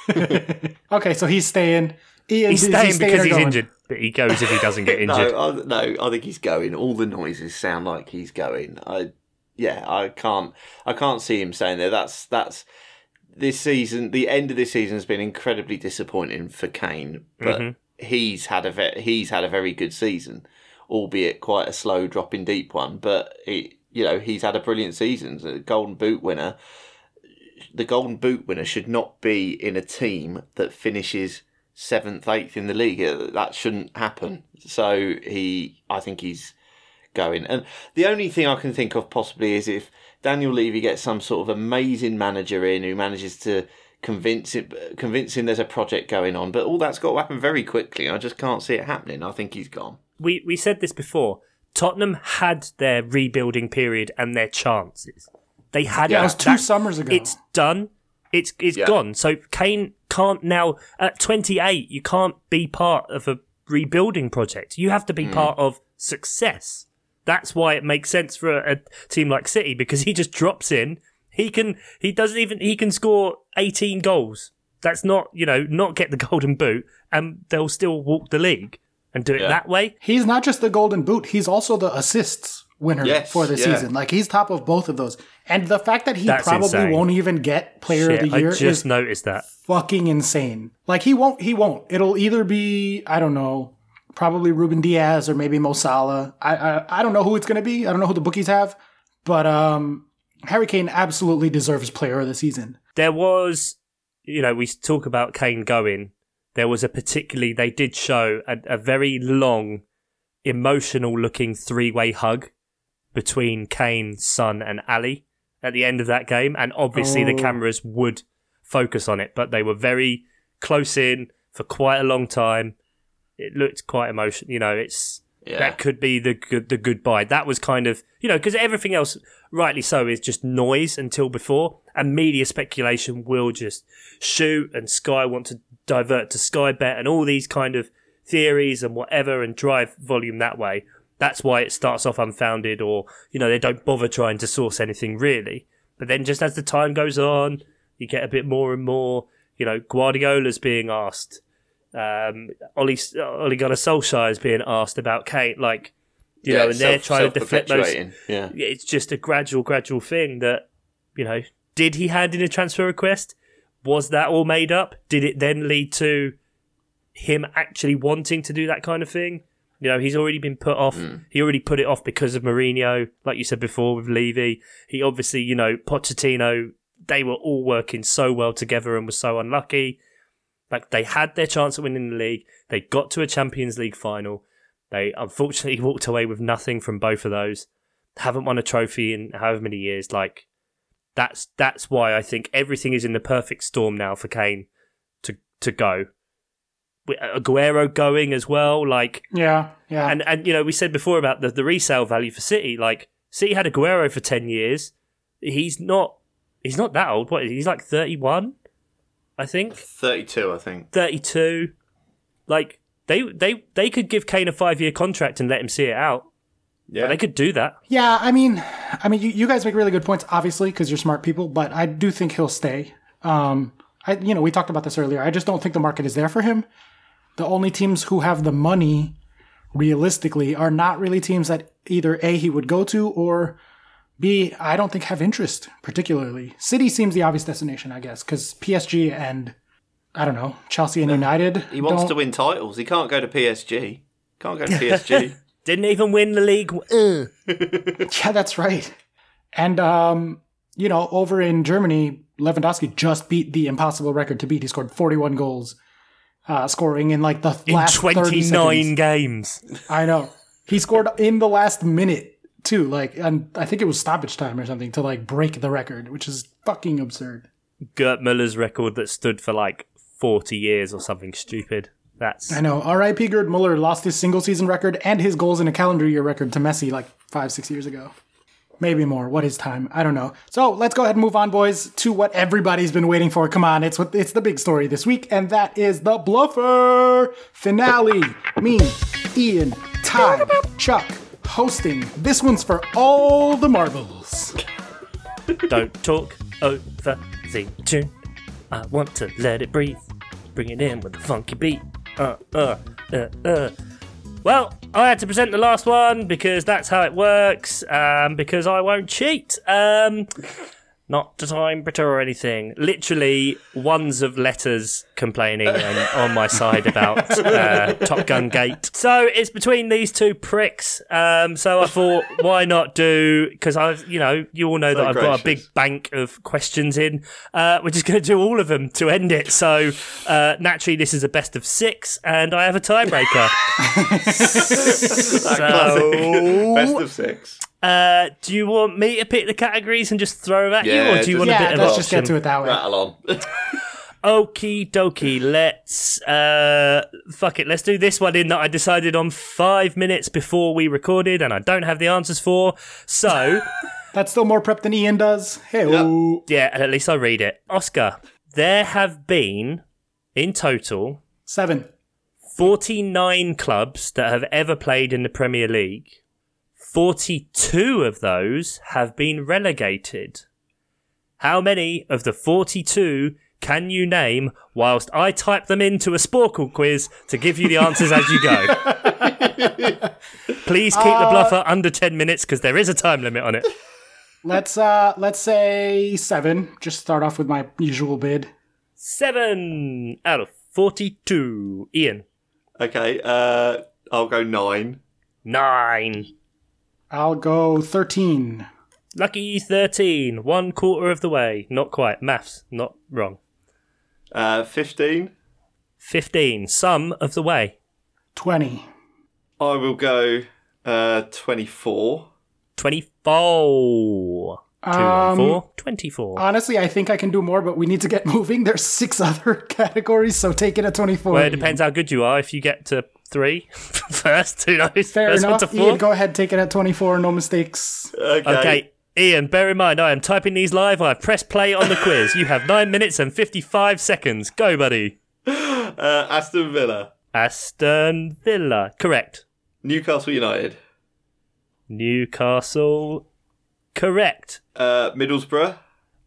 okay, so he's staying. Ian, he's is he staying staying because he's going? injured, but he goes if he doesn't get injured. No, I, no, I think he's going. All the noises sound like he's going. I, yeah, I can't, I can't see him staying there. That's that's this season. The end of this season has been incredibly disappointing for Kane, but he's had a ve- he's had a very good season, albeit quite a slow dropping deep one. But it, you know, he's had a brilliant season. A Golden Boot winner. The Golden Boot winner should not be in a team that finishes seventh, eighth in the league. Uh, That shouldn't happen. So he, I think he's going. And the only thing I can think of possibly is if Daniel Levy gets some sort of amazing manager in who manages to convince it, convince him there's a project going on. But all that's got to happen very quickly. I just can't see it happening. I think he's gone. We we said this before. Tottenham had their rebuilding period and their chances. They had Yeah. it. That was two summers ago. It's done. It's it's Yeah. gone. So Kane can't now at 28. You can't be part of a rebuilding project. You have to be mm. part of success. That's why it makes sense for a, a team like City because he just drops in. He can. He doesn't even. He can score 18 goals. That's not you know not get the golden boot and they'll still walk the league and do it Yeah. that way. He's not just the golden boot, he's also the assists winner Yes, for the yeah. season. Like he's top of both of those. And the fact that he That's probably insane. won't even get player Shit, of the year I just is noticed that. fucking insane. Like he won't he won't. It'll either be I don't know, probably Ruben Dias or maybe Mo Salah. I I, I don't know who it's gonna be. I don't know who the bookies have. But um Harry Kane absolutely deserves player of the season. there was, you know, we talk about Kane going. There was a particularly, they did show a, a very long, emotional looking three way hug between Kane, Son, and Alli at the end of that game. And obviously the Oh. cameras would focus on it, but they were very close in for quite a long time. It looked quite emotional. You know, it's Yeah. that could be the good the goodbye. That was kind of you know because everything else, rightly so, is just noise until before, and media speculation will just shoot, and Sky want to divert to Sky Bet and all these kind of theories and whatever, and drive volume that way. That's why it starts off unfounded, or you know they don't bother trying to source anything really. But then just as the time goes on, you get a bit more and more. You know, Guardiola's being asked um, Oli Ole Gunnar Solskjaer is being asked about Kane, like you know, and they're trying to deflect those. Yeah. It's just a gradual, gradual thing that you know. Did he hand in a transfer request? Was that all made up? Did it then lead to him actually wanting to do that kind of thing? You know, he's already been put off. He already put it off because of Mourinho, like you said before with Levy. He obviously, you know, Pochettino. They were all working so well together and were so unlucky. Like they had their chance at winning the league. They got to a Champions League final. They unfortunately walked away with nothing from both of those. Haven't won a trophy in however many years. Like that's that's why I think everything is in the perfect storm now for Kane to to go. Aguero going as well. Like Yeah, yeah. and and you know we said before about the the resale value for City. Like City had Aguero for ten years. He's not he's not that old. What? He's like thirty one, I think. 32, I think. 32. Like they they they could give Kane a five year contract and let him see it out. Yeah. They could do that. Yeah, I mean, I mean, you, you guys make really good points, obviously, because you're smart people. But I do think he'll stay. Um, I, you know, we talked about this earlier. I just don't think the market is there for him. The only teams who have the money, realistically, are not really teams that either a he would go to or b I don't think have interest particularly. City seems the obvious destination, I guess, because PSG and I don't know Chelsea and United. He wants don't- to win titles. He can't go to PSG. Can't go to PSG. Didn't even win the league. Uh. Yeah, that's right. And um, you know, over in Germany, Lewandowski just beat the impossible record to beat. He scored 41 goals, uh, scoring in like the In last 29 seconds. games. I know. He scored in the last minute too. Like, and I think it was stoppage time or something to like break the record, which is fucking absurd. Gerd Muller's record that stood for like 40 years or something stupid. That's I know. R.I.P. Gerd Muller lost his single season record and his goals in a calendar year record to Messi like five, six years ago. Maybe more. What is time? I don't know. So let's go ahead and move on, boys, to what everybody's been waiting for. Come on, it's what it's the big story this week, and that is the Bluffer finale. Me, Ian, Ty, Chuck hosting. This one's for all the marbles. don't talk over the tune. I want to let it breathe. Bring it in with a funky beat. Uh, uh, uh, uh. Well, I had to present the last one because that's how it works. Um, because I won't cheat. Um, not that I'm or anything. Literally ones of letters complaining and on my side about uh, Top Gun Gate. So it's between these two pricks. Um, so I thought, why not do? Because I've, you know, you all know that I've got a big bank of questions in. Uh, we're just going to do all of them to end it. So uh, naturally, this is a best of six, and I have a tiebreaker. so, Best of six. Uh, do you want me to pick the categories and just throw them at you, or do you just- want a Yeah, bit of let's option? just get to it that way. Rattle on. Okie dokie, let's uh fuck it, let's do this one in that I decided on five minutes before we recorded and I don't have the answers for. So That's still more prep than Ian does. Hey, yeah, and at least I read it. Oscar, there have been in total seven. 49 clubs that have ever played in the Premier League. 42 of those have been relegated. How many of the 42 can you name whilst I type them into a Sporcle quiz to give you the answers as you go? Please keep the bluffer under 10 minutes because there is a time limit on it. Let's uh let's say seven. Just start off with my usual bid. Seven out of 42. Ian. Okay, uh, I'll go nine. Nine. I'll go thirteen. Lucky 13. One quarter of the way. Not quite. Maths. Not wrong. Uh, 15. 15. Some of the way. Twenty. I will go uh, 24. 24. Two Um, four. 24. Honestly, I think I can do more, but we need to get moving. There's six other categories, so take it at twenty-four. well, it depends how good you are. If you get to three first, who knows? Fair first one enough. to four. Ian, go ahead, take it at twenty-four. No mistakes. Okay. Okay, Ian, bear in mind, I am typing these live. I've pressed play on the quiz. You have nine minutes and 55 seconds. Go, buddy. Uh, Aston Villa. Aston Villa. Correct. Newcastle United. Newcastle. Correct. Uh, Middlesbrough.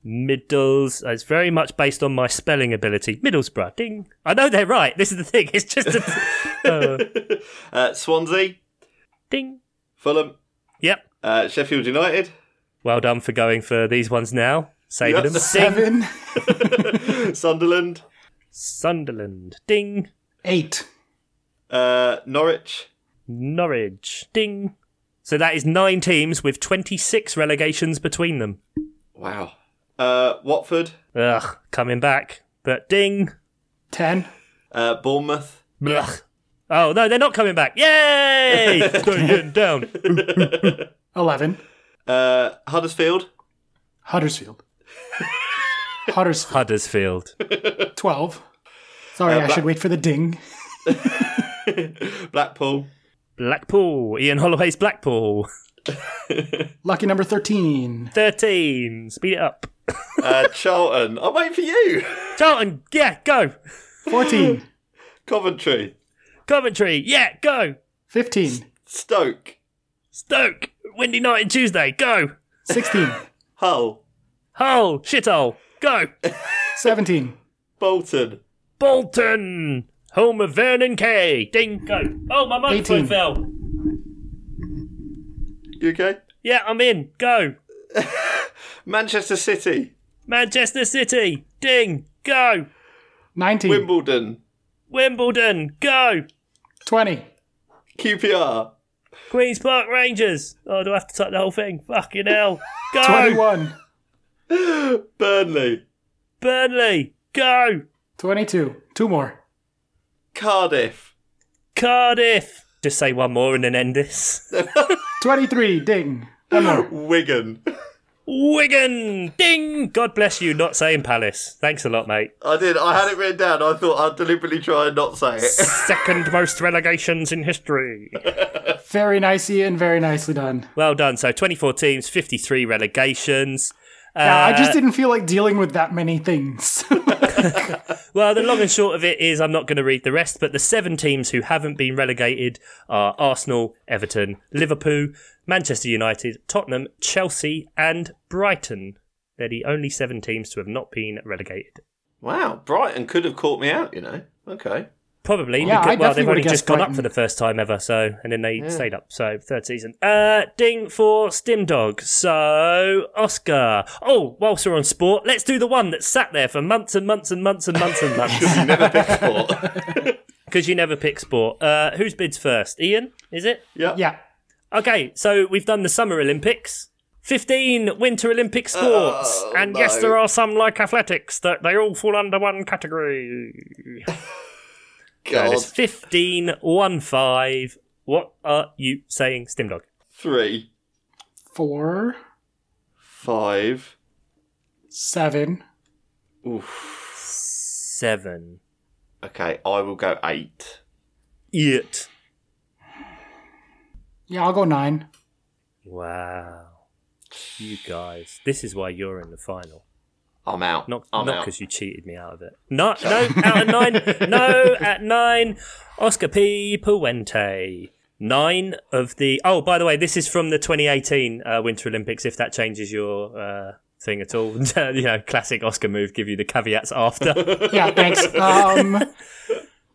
Middles. It's very much based on my spelling ability. Middlesbrough. Ding. I know they're right. This is the thing. It's just a. uh, Swansea. ding. Fulham. Yep. Uh, Sheffield United. Well done for going for these ones now. Saving Yep. them. Seven, Sunderland. Sunderland. Ding. eight. Uh, Norwich. Norwich. Ding. So that is nine teams with 26 relegations between them. Wow. Uh, Watford. Ugh, coming back. But ding. Ten. Uh, Bournemouth. Ugh. Oh, no, they're not coming back. Yay! Don't get down. Eleven. Uh, Huddersfield. Huddersfield. Huddersfield. Huddersfield. Twelve. Sorry, Uh, I should wait for the ding. Blackpool. Blackpool. Ian Holloway's Blackpool. Lucky number thirteen. 13. Speed it up. Uh, Charlton. I'm waiting for you. Charlton. Yeah, go. Fourteen. Coventry. Coventry. Yeah, go. Fifteen. Stoke. Stoke. Windy night and Tuesday. Go. Sixteen. Hull. Hull. Shithole. Go. Seventeen. Bolton. Bolton. Home of Vernon Kay. Ding. Go. Oh, my microphone 18. fell. You okay? Yeah, I'm in. Go. Manchester City. Manchester City. Ding. Go. Nineteen. Wimbledon. Wimbledon. Go. Twenty. QPR. Queen's Park Rangers. Oh, do I have to type the whole thing? Fucking hell. Go. Twenty-one. Burnley. Burnley. Go. Twenty-two. Two more. Cardiff. Cardiff. Just say one more and then end this. Twenty-three. Ding. One more. Wigan. Wigan. Ding. God bless you not saying Palace. Thanks a lot, mate. I did. I had it written down. I thought I'd deliberately try and not say it. Second most relegations in history. Very nice, Ian. Very nicely done. Well done. So 24 teams, 53 relegations. Yeah, I Uh, just didn't feel like dealing with that many things. Well, the long and short of it is I'm not going to read the rest, but the seven teams who haven't been relegated are Arsenal, Everton, Liverpool, Manchester United, Tottenham, Chelsea, and Brighton. They're the only seven teams to have not been relegated. wow, Brighton could have caught me out, you know. Okay. Probably. Yeah, because, I well, they've only just guessed gone up for the first time ever, so and then they stayed up. So third season. Uh, ding for Stimdog. So Oscar. Oh, whilst we're on sport, let's do the one that sat there for months and months and months and months and months Because You never pick sport. because you never pick sport. Uh, whose bids first? Ian, is it? yeah. yeah. Okay, so we've done the Summer Olympics. 15 Winter Olympic sports. Oh, and yes, there are some like athletics that they all fall under one category. So God. it's 15 1 5. What are you saying, Stimdog? Three, Four. five. Seven. Oof. seven. Okay, I will go eight. It. Yeah, I'll go nine. Wow. You guys. This is why you're in the final. I'm out. Not I'm not because you cheated me out of it. No, no, out of nine. No, at nine. Oscar P. Puente. Nine of the. Oh, by the way, this is from the 2018 uh, Winter Olympics. If that changes your uh, thing at all, you know, classic Oscar move. Give you the caveats after. Yeah, thanks. Um,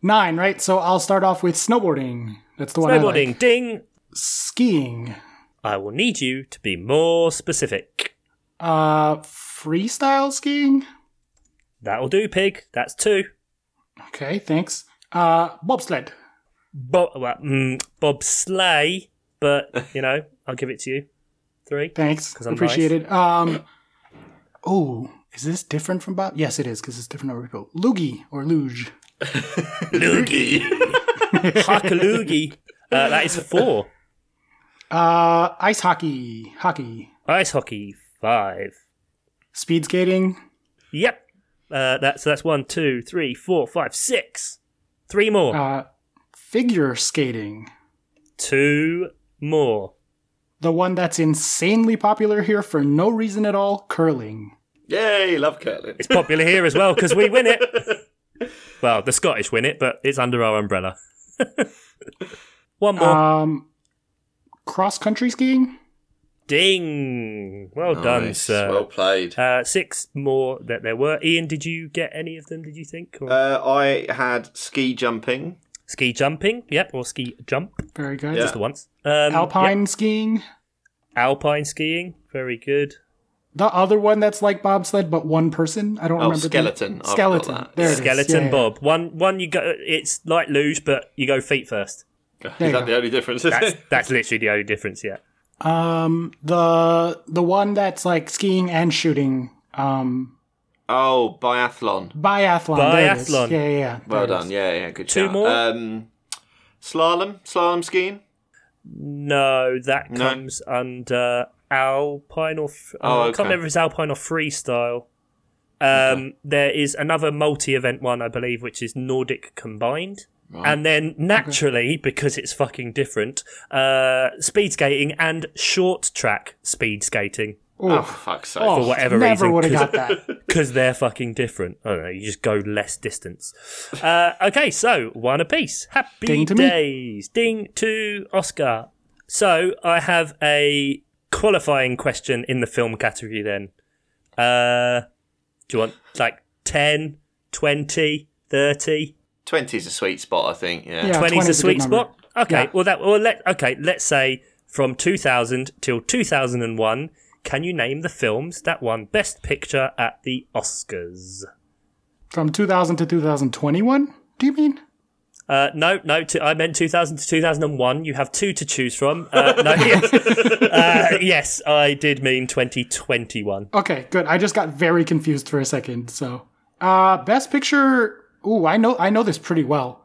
nine, right? So I'll start off with snowboarding. That's the one I Snowboarding. like. Ding. Skiing. I will need you to be more specific. Uh, freestyle skiing. That'll do, pig. That's two. Okay, thanks. Uh, bobsled. Bob, well, mm, Bob Slay, but you know, I'll give it to you. Three. Thanks. 'Cause I'm Appreciate it. Um, oh, is this different from Bob? Yes, it is because it's different over people. Loogie or luge. Loogie. Hakaloogie. Uh, that is four. Uh, ice hockey. Hockey. Ice hockey, five. Speed skating. Yep. Uh, that's that's one, two, three, four, five, six. Three more. Uh, figure skating. Two more. The one that's insanely popular here for no reason at all. Curling. Yay, love curling. It's popular here as well because we win it. Well, the Scottish win it, but it's under our umbrella. one more. Um, cross country skiing. Ding. Well done, sir. Well played. Uh, six more that there were. Ian, did you get any of them? Did you think? Or Uh, I had ski jumping. ski jumping? Yep, or ski jump. Very good. Yeah. Just the once. Um, Alpine skiing. alpine skiing. Very good. The other one that's like bobsled, but one person. I don't Oh, remember. the- skeleton. I've skeleton. that. There it is. Skeleton Yeah, yeah. Bob. One, one. You go. It's like luge, but you go feet first. Is that go. the only difference? That's that's literally the only difference. Yeah. Um, the the one that's like skiing and shooting. Um, Oh, biathlon. biathlon. There it is. Biathlon. Yeah, yeah, yeah. Well done. is. Yeah, yeah, good Two shout. more? Um, slalom, slalom skiing. No, that No. comes under alpine or. F- Oh, I can't remember if it's alpine or freestyle. Um, There is another multi-event one, I believe, which is Nordic combined. And then naturally, because it's fucking different, uh, speed skating and short track speed skating Oh, for fuck's sake. Oh, for whatever never reason. would have 'cause- got that. because they're fucking different. I don't know. You just go less distance. Uh, okay, so one apiece. Happy Ding to days. Ding to Oscar. So I have a qualifying question in the film category. Then, uh, do you want like 10, 20, 30? 20 is a sweet spot, I think. Yeah. Yeah. 20 is a is a sweet spot. Okay, Yeah. well that well let okay let's say from 2000 till 2001. Can you name the films that won Best Picture at the Oscars? From 2000 to 2021. Do you mean? Uh, no, no. T- I meant 2000 to 2001. You have two to choose from. Uh, no, yes. Uh, yes, I did mean 2021. Okay, good. I just got very confused for a second. So, uh, best picture. Ooh, I know, I know this pretty well.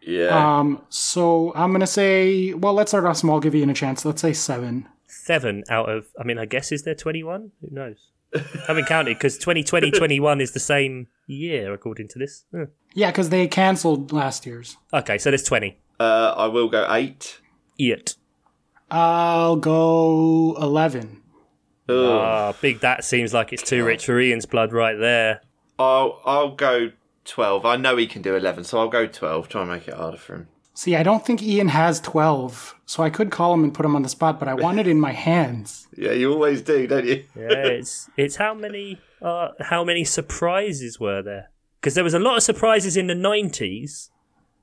Yeah. Um, so I'm gonna say, well, let's start off small. Give Ian a chance. Let's say seven. Seven out of, I mean, I guess is there 21? Who knows? I haven't counted because 2020 21 is the same year according to this. Huh. Yeah, because they canceled last year's. Okay, so there's 20. uh, I will go 8. It. I'll go eleven. Ugh. Ah, big. That seems like it's too rich for Ian's blood right there. I'll, I'll go 12. I know he can do 11, so I'll go 12. Try and make it harder for him. See, I don't think Ian has twelve, so I could call him and put him on the spot, but I want it in my hands. Yeah, you always do, don't you? Yeah, it's it's how many uh, how many surprises were there? Because there was a lot of surprises in the nineties,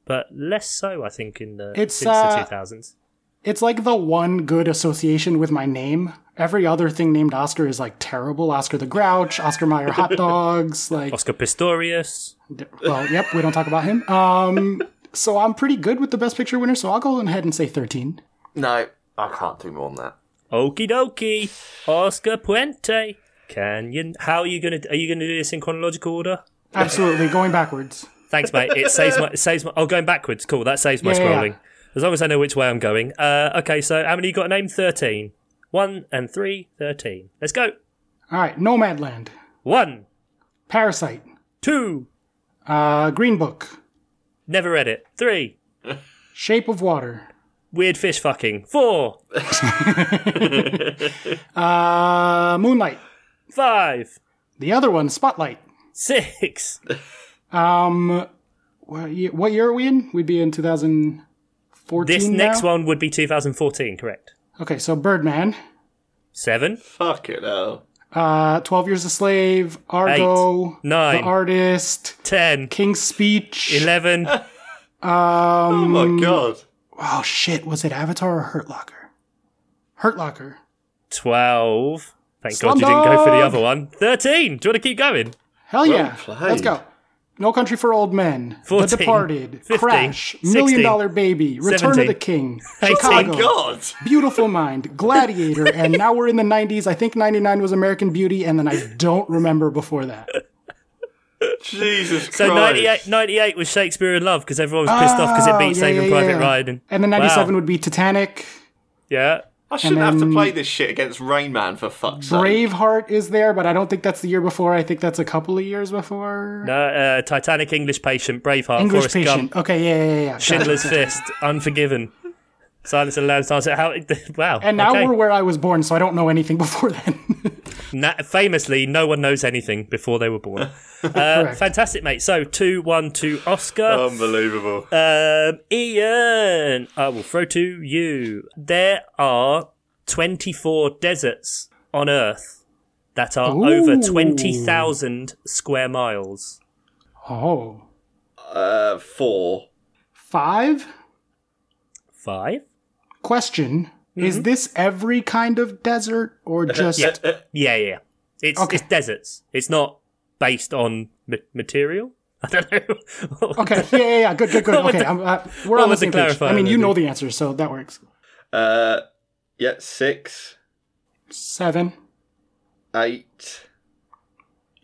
but less so, I think, in the It's, since uh, the two thousands. It's like the one good association with my name. Every other thing named Oscar is like terrible. Oscar the Grouch, Oscar Mayer hot dogs, like Oscar Pistorius. well, yep, we don't talk about him. Um so I'm pretty good with the best picture winner, so I'll go ahead and say 13. No, I can't do more than that. Okie dokie, Oscar Puente. Can you? How are you gonna? Are you gonna do this in chronological order? Absolutely, going backwards. Thanks, mate. It saves my. It saves my. Oh, going backwards. Cool. That saves my Yeah, yeah, yeah. As long as I know which way I'm going. Uh, okay. So how many you got? A name thirteen. One and three. Thirteen. Let's go. All right, Nomadland, One, Parasite, two, Uh, Green Book. Never read it. Three. Shape of Water. Weird fish fucking. Four. Uh, Moonlight. Five. The other one, Spotlight. Six. Um, what year, what year are we in? We'd be in 2014. This now? next one would be 2014, correct? Okay, so Birdman. Seven. Fuck it hell. Uh, 12 Years a Slave. Argo. Nine. The Artist. Ten. King's Speech. Eleven. Oh my god. Oh shit, was it Avatar or Hurt Locker? Hurt Locker. Twelve. Thank God you didn't go for the other one. Thirteen. Do you want to keep going? Hell yeah. played. Let's go. No Country for Old Men. 14, the Departed. 15, Crash. 16, Million Dollar Baby. Return of the King. Chicago. Oh God. Beautiful Mind. Gladiator. and now we're in the 90s. I think 99 was American Beauty, and then I don't remember before that. Jesus Christ. So 98, 98 was Shakespeare in Love because everyone was pissed off because it Oh, beat yeah, Saving yeah, Private yeah. Ryan. And then 97 Wow. would be Titanic. Yeah. I shouldn't have to play this shit against Rain Man for fuck's sake. Braveheart is there, but I don't think that's the year before. I think that's a couple of years before. No, uh, Titanic, English Patient, Braveheart, English Forrest Patient. Gump, Okay, yeah, yeah, yeah. Got. Schindler's Fist, Unforgiven, Silence of the Lambs. Dance. How? Wow. And now okay. we're where I was born, so I don't know anything before then. Na- famously, no one knows anything before they were born. Uh, fantastic, mate. So two, one to Oscar. Unbelievable. Um, Ian, I will throw to you. There are 24 deserts on Earth that are over 20,000 square miles. oh. Uh, four. Five? Five? Question. Mm-hmm. Is this every kind of desert or just. Yeah, yeah, yeah. It's, Okay. it's deserts. It's not based on ma- material. I don't know. Okay, yeah, yeah, yeah. Good, good, good. Okay, I'm, uh, we're on the same page. I mean, you know the answer, so that works. Uh, yeah, six, Seven. eight.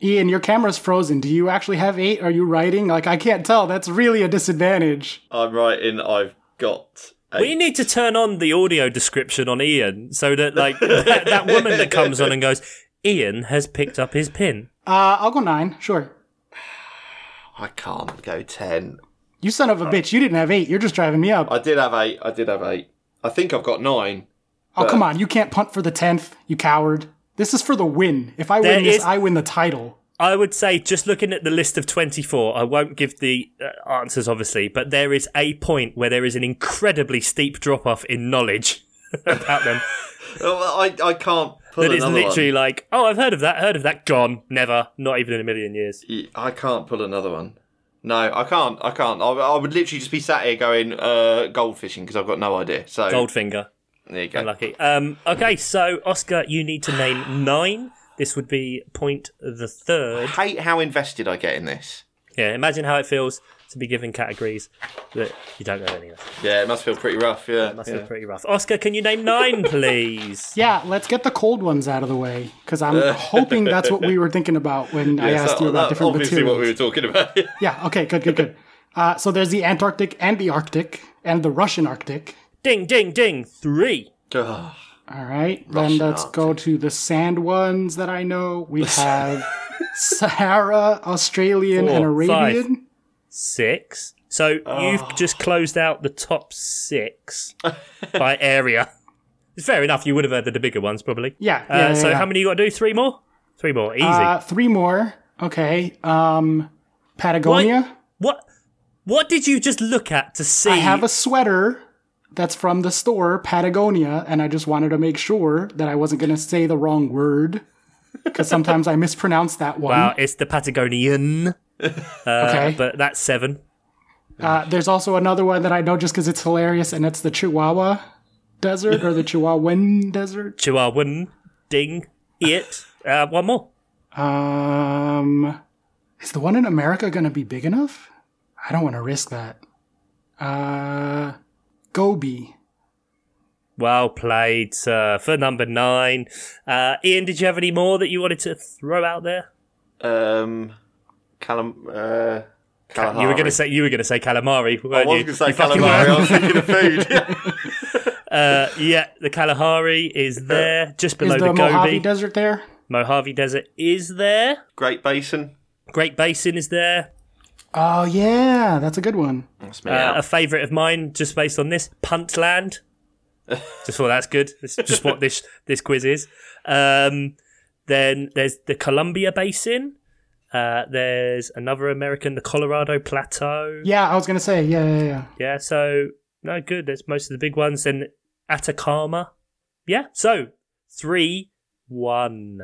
Ian, your camera's frozen. Do you actually have eight? Are you writing? Like, I can't tell. That's really a disadvantage. I'm writing. I've got. Eight. We need to turn on the audio description on Ian so that, like, that, that woman that comes on and goes, Ian has picked up his pin. Uh, I'll go nine. Sure. I can't go ten. You son of a bitch. You didn't have eight. You're just driving me up. I did have eight. I did have eight. I think I've got nine. Oh, come on. You can't punt for the 10th, you coward. This is for the win. If I There win this, is- I win the title. I would say, just looking at the list of 24, I won't give the uh, answers, obviously, but there is a point where there is an incredibly steep drop off in knowledge about them. Oh, I I can't pull That is literally one. like, oh, I've heard of that, heard of that, gone, never, not even in a million years. I can't pull another one. No, I can't. I can't. I, I would literally just be sat here going uh, gold fishing because I've got no idea. So Goldfinger, there you go. lucky. Um, okay, so Oscar, you need to name nine. This would be point the third. hate how invested I get in this. Yeah, imagine how it feels to be given categories that you don't know any of. Yeah, it must feel pretty rough. Yeah, it Must yeah. be pretty rough. Oscar, can you name nine, please? Yeah, let's get the cold ones out of the way because I'm hoping that's what we were thinking about when I asked so you about that- different obviously materials. what we were talking about. Yeah, okay, good, good, good. Uh, so there's the Antarctic and the Arctic and the Russian Arctic. Ding, ding, ding. Three. All right, Russian then let's go to the sand ones that I know. We have Sahara, Australian, and Four, five. Arabian. Six. So Oh. you've just closed out the top six by area. It's fair enough. You would have heard the bigger ones probably. Yeah, Uh, yeah, yeah, so yeah. how many you got to do? Three more. Three more. Easy. Uh, three more. Okay. Um, Patagonia. what? What did you just look at to see? I have a sweater that's from the store Patagonia, and I just wanted to make sure that I wasn't going to say the wrong word because sometimes I mispronounce that one. Wow, it's the Patagonian. Uh, okay. But that's seven. Uh, there's also another one that I know just because it's hilarious, and it's the Chihuahua Desert or the Chihuahuan Desert. Chihuahuan. Ding. It. Uh, one more. Um, is the one in America going to be big enough? I don't want to risk that. Uh, Gobi. Well played, sir. For number nine. Uh, Ian, did you have any more that you wanted to throw out there? Um, Calam. Uh, Kalahari. You were going to say you were going to say calamari, I weren't was you? going to say You calamari. were. I was thinking of food. Uh, yeah, the Kalahari is there, just below Is the, the Mojave Gobi. Desert there? Mojave Desert is there. Great Basin. Great Basin is there. Oh yeah, that's a good one. Uh, a favourite of mine, just based on this, Puntland. just thought that's good. It's just what this this quiz is. Um, then there's the Columbia Basin. Uh, there's another American, the Colorado Plateau. Yeah, I was gonna say yeah, yeah, yeah. Yeah, so no good. That's most of the big ones. Then Atacama. Yeah, so three one.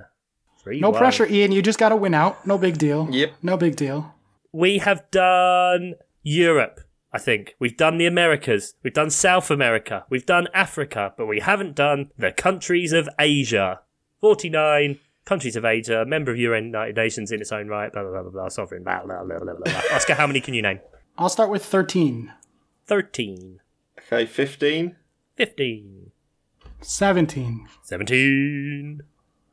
Three No one. pressure, Ian. You just gotta win out. No big deal. Yep. No big deal. We have done Europe. I think we've done the Americas. We've done South America. We've done Africa, but we haven't done the countries of Asia. Forty-nine countries of Asia, member of United Nations in its own right. Blah blah blah blah. blah sovereign. Blah blah blah blah blah. blah. Oscar, how many can you name? I'll start with thirteen. Thirteen. Okay, 15. 15. 17. 17.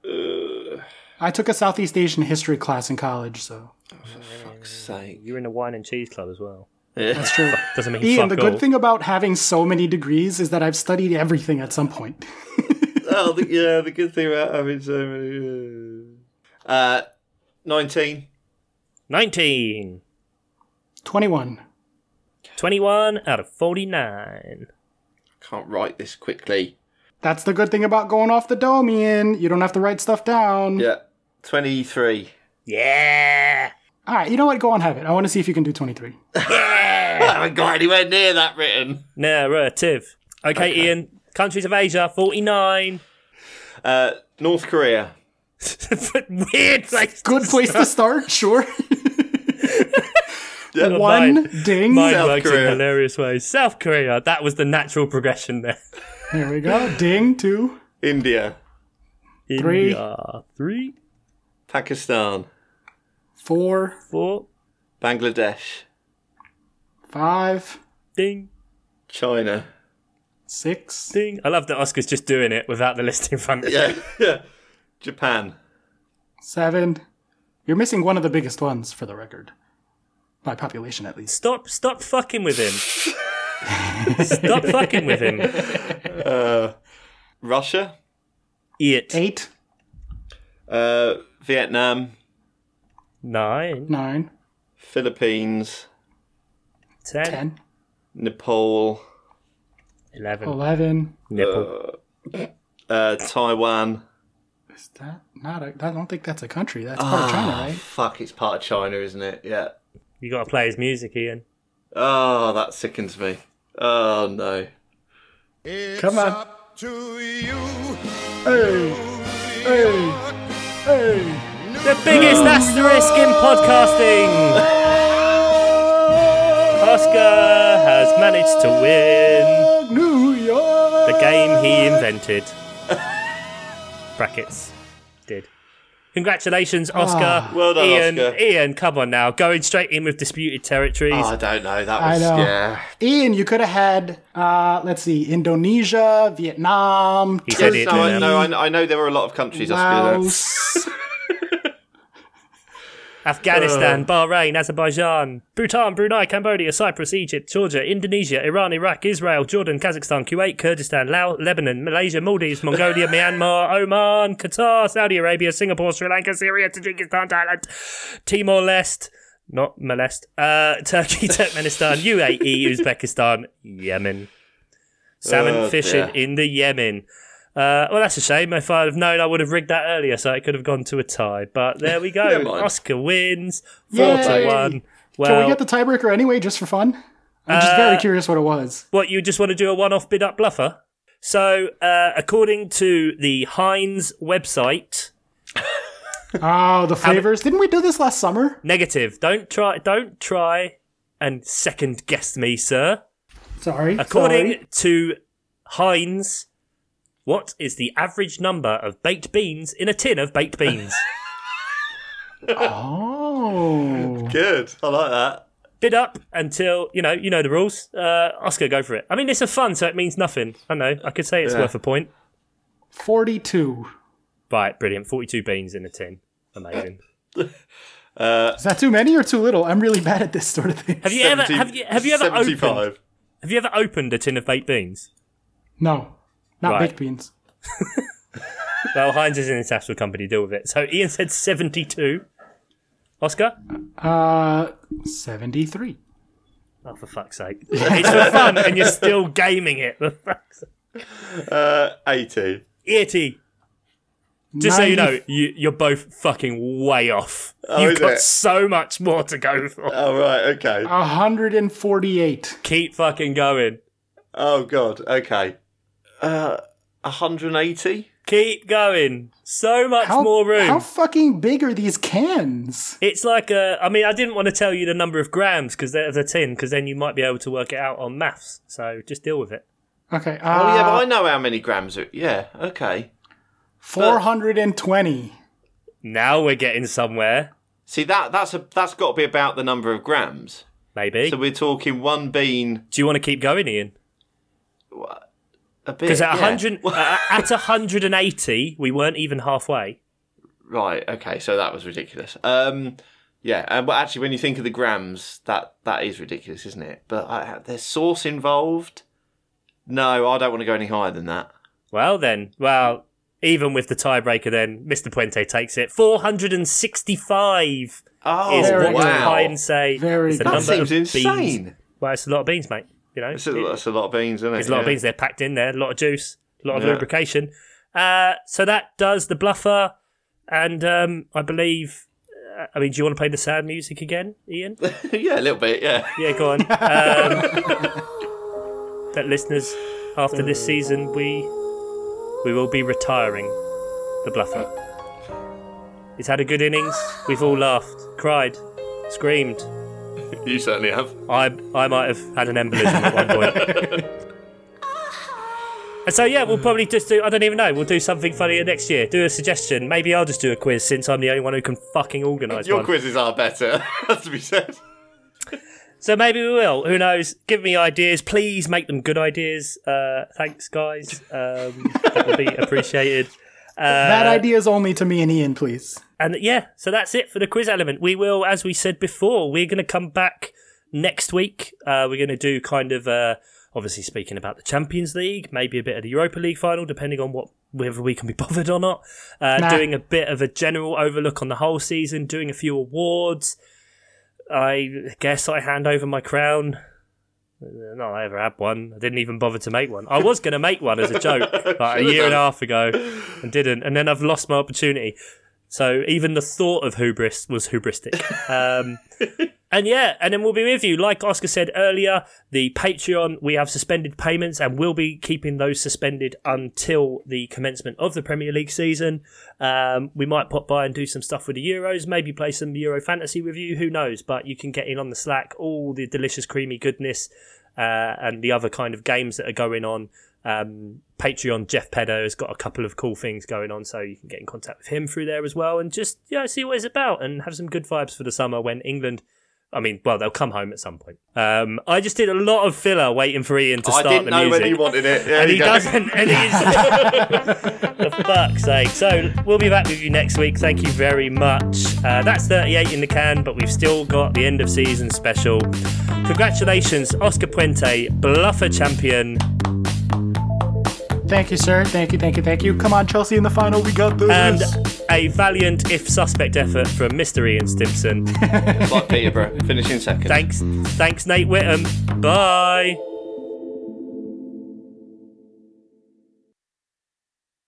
Uh. I took a Southeast Asian history class in college, so oh, Fuck's sake. You're in the wine and cheese club as well. Yeah. that's true. Doesn't mean Ian, fuck the all. good thing about having so many degrees is that I've studied everything at some point. oh, the, yeah, the good thing about having so many. Uh, uh, 19. 19. 21. 21 out of 49. Can't write this quickly. That's the good thing about going off the dome, Ian. You don't have to write stuff down. Yeah. 23. Yeah. All right, you know what? Go on, have it. I want to see if you can do 23. I haven't got anywhere near that written. Narrative. Okay, Ian. Countries of Asia, 49. Uh, North Korea. Weird place. Good place to start, sure. Yeah. One Mine- ding. Mine South works Korea. in hilarious ways. South Korea. That was the natural progression there. There we go. Ding, two. India. Three. India. Three, Pakistan. Four, four, Bangladesh. five, ding, China. six, ding. I love that Oscar's just doing it without the list in front of Yeah. yeah. Japan. seven. You're missing one of the biggest ones, for the record. By population, at least. Stop, stop fucking with him. stop fucking with him. Russia. It. Eight, Uh, Vietnam. Nine, nine, Philippines. Ten. Nepal. eleven. eleven. Nipple. Uh, uh, Taiwan. Is that not a. I don't think that's a country. That's part of ah, China, right? Fuck, it's part of China, isn't it? Yeah. You got to play his music, Ian. Oh, that sickens me. Oh no. Come on. Hey, hey, hey. The biggest asterisk in podcasting. Oscar has managed to win New York. the game he invented. Brackets. Did. Congratulations, Oscar. Well done, Ian, Oscar. Ian, come on now. Going straight in with disputed territories. Oh, I don't know. That I was know. yeah. Ian, you could have had, uh, let's see, Indonesia, Vietnam, He said Turkey, it, No, I, didn't no, I, I know there were a lot of countries. Oscar, Afghanistan, Bahrain, Azerbaijan, Bhutan, Brunei, Cambodia, Cyprus, Egypt, Georgia, Indonesia, Iran, Iraq, Israel, Jordan, Kazakhstan, Kuwait, Kurdistan, Laos, Lebanon, Malaysia, Maldives, Mongolia, Myanmar, Oman, Qatar, Saudi Arabia, Singapore, Sri Lanka, Syria, Tajikistan, Thailand, Timor Leste, not molest, uh, Turkey, Turkmenistan, UAE, Uzbekistan, Yemen. Salmon Oh, fishing dear. in the Yemen. Uh, well, that's a shame. If I'd have known, I would have rigged that earlier, so it could have gone to a tie. But there we go. Oscar wins four to Yay. one. Can Well, we get the tiebreaker anyway, just for fun? I'm just very curious what it was. what you just want to do a one-off bid up bluffer? So, uh, according to the Heinz website, Oh, the flavors. Didn't we do this last summer? negative. Don't try. Don't try and second guess me, sir. Sorry. According sorry. to Heinz, what is the average number of baked beans in a tin of baked beans? Oh. Good. I like that. bid up until you know you know the rules. Uh, Oscar, go for it. I mean, it's a fun, so it means nothing. I know. I could say it's Yeah. worth a point. 42. Right, brilliant. Forty-two beans in a tin. Amazing. Is that too many or too little? I'm really bad at this sort of thing. Have you ever have you have you ever opened have you ever opened a tin of baked beans? No. Not Right. baked beans. Well, Heinz is an international company. Deal with it. So Ian said seventy-two. Oscar? Uh, 73. Oh, for fuck's sake. it's for fun and you're still gaming it. For fuck's sake. Uh, 80. 80. Just so you know, you, you're both fucking way off. Oh, You've got it? so much more to go for. Oh, right, okay. 148. Keep fucking going. Oh, God, okay. Uh, 180? Keep going. So much How, more room. how fucking big are these cans? It's like a. I mean, I didn't want to tell you the number of grams because there's a tin, because then you might be able to work it out on maths. So just deal with it. Okay. Uh, Oh, yeah, but I know how many grams are. Yeah, okay. 420. Now we're getting somewhere. See, that that's a that's got to be about the number of grams. Maybe. So we're talking one bean Do you want to keep going, Ian? A bit. Because at yeah. 100, uh, at 180, we weren't even halfway. Right. Okay. So that was ridiculous. Um. Yeah. And but actually, when you think of the grams, that that is ridiculous, isn't it? But I, there's sauce involved. No, I don't want to go any higher than that. Well, then, well, even with the tiebreaker, then Mr. Puente takes it. 465 Oh, is Very what good. you wow. try say. Very is the that number seems of beans. insane. Well, it's a lot of beans, mate. You know, That's a, a lot of beans, isn't it? There's a lot of beans. there packed in there, a lot of juice, a lot of Yeah. lubrication. Uh, so that does the bluffer, and um, I believe. Uh, I mean, do you want to play the sad music again, Ian? yeah, a little bit. Yeah. Yeah, go on. Um, that listeners, after this season, we we will be retiring the bluffer. He's had a good innings. We've all laughed, cried, screamed. You certainly have. I I might have had an embolism at one point. And so yeah, we'll probably just do. I don't even know. We'll do something funnier next year. Do a suggestion. Maybe I'll just do a quiz since I'm the only one who can fucking organise Your one. quizzes are better, has to be said. So maybe we will. Who knows? Give me ideas. Please make them good ideas. Uh, thanks, guys. Um, that would be appreciated. that idea is only to me and Ian, please. And yeah, so that's it for the quiz element. We will, as we said before, we're going to come back next week. Uh, we're going to do kind of, uh, obviously speaking about the Champions League, maybe a bit of the Europa League final, depending on what whether we can be bothered or not. Uh, Nah. Doing a bit of a general overlook on the whole season, doing a few awards. I guess I hand over my crown. Uh, Not I ever had one. I didn't even bother to make one. I was going to make one as a joke like a year and a half ago and didn't. And then I've lost my opportunity. So even the thought of hubris was hubristic. Um, and yeah, and then we'll be with you. Like Oscar said earlier, the Patreon, we have suspended payments and we'll be keeping those suspended until the commencement of the Premier League season. Um, we might pop by and do some stuff with the Euros, maybe play some Euro fantasy with you, who knows? But you can get in on the Slack, all the delicious, creamy goodness uh, and the other kind of games that are going on. Um, Patreon, Jeff Pedder has got a couple of cool things going on, so you can get in contact with him through there as well, and just know see what it's about and have some good vibes for the summer when England. I mean, well, they'll come home at some point. Um, I just did a lot of filler waiting for Ian to start I didn't the know music. whether you wanted it. There and you he go. doesn't, and he's for fuck's sake. So we'll be back with you next week. Thank you very much. Uh, that's 38 in the can, but we've still got the end of season special. Congratulations, Oscar Puente, bluffer champion. Thank you, sir. Thank you, thank you, thank you. Come on, Chelsea in the final. We got this. and a valiant, if suspect, effort from Mr. Ian Stimson. like Peterborough, finishing second. thanks, thanks, Nate Whittam. Bye.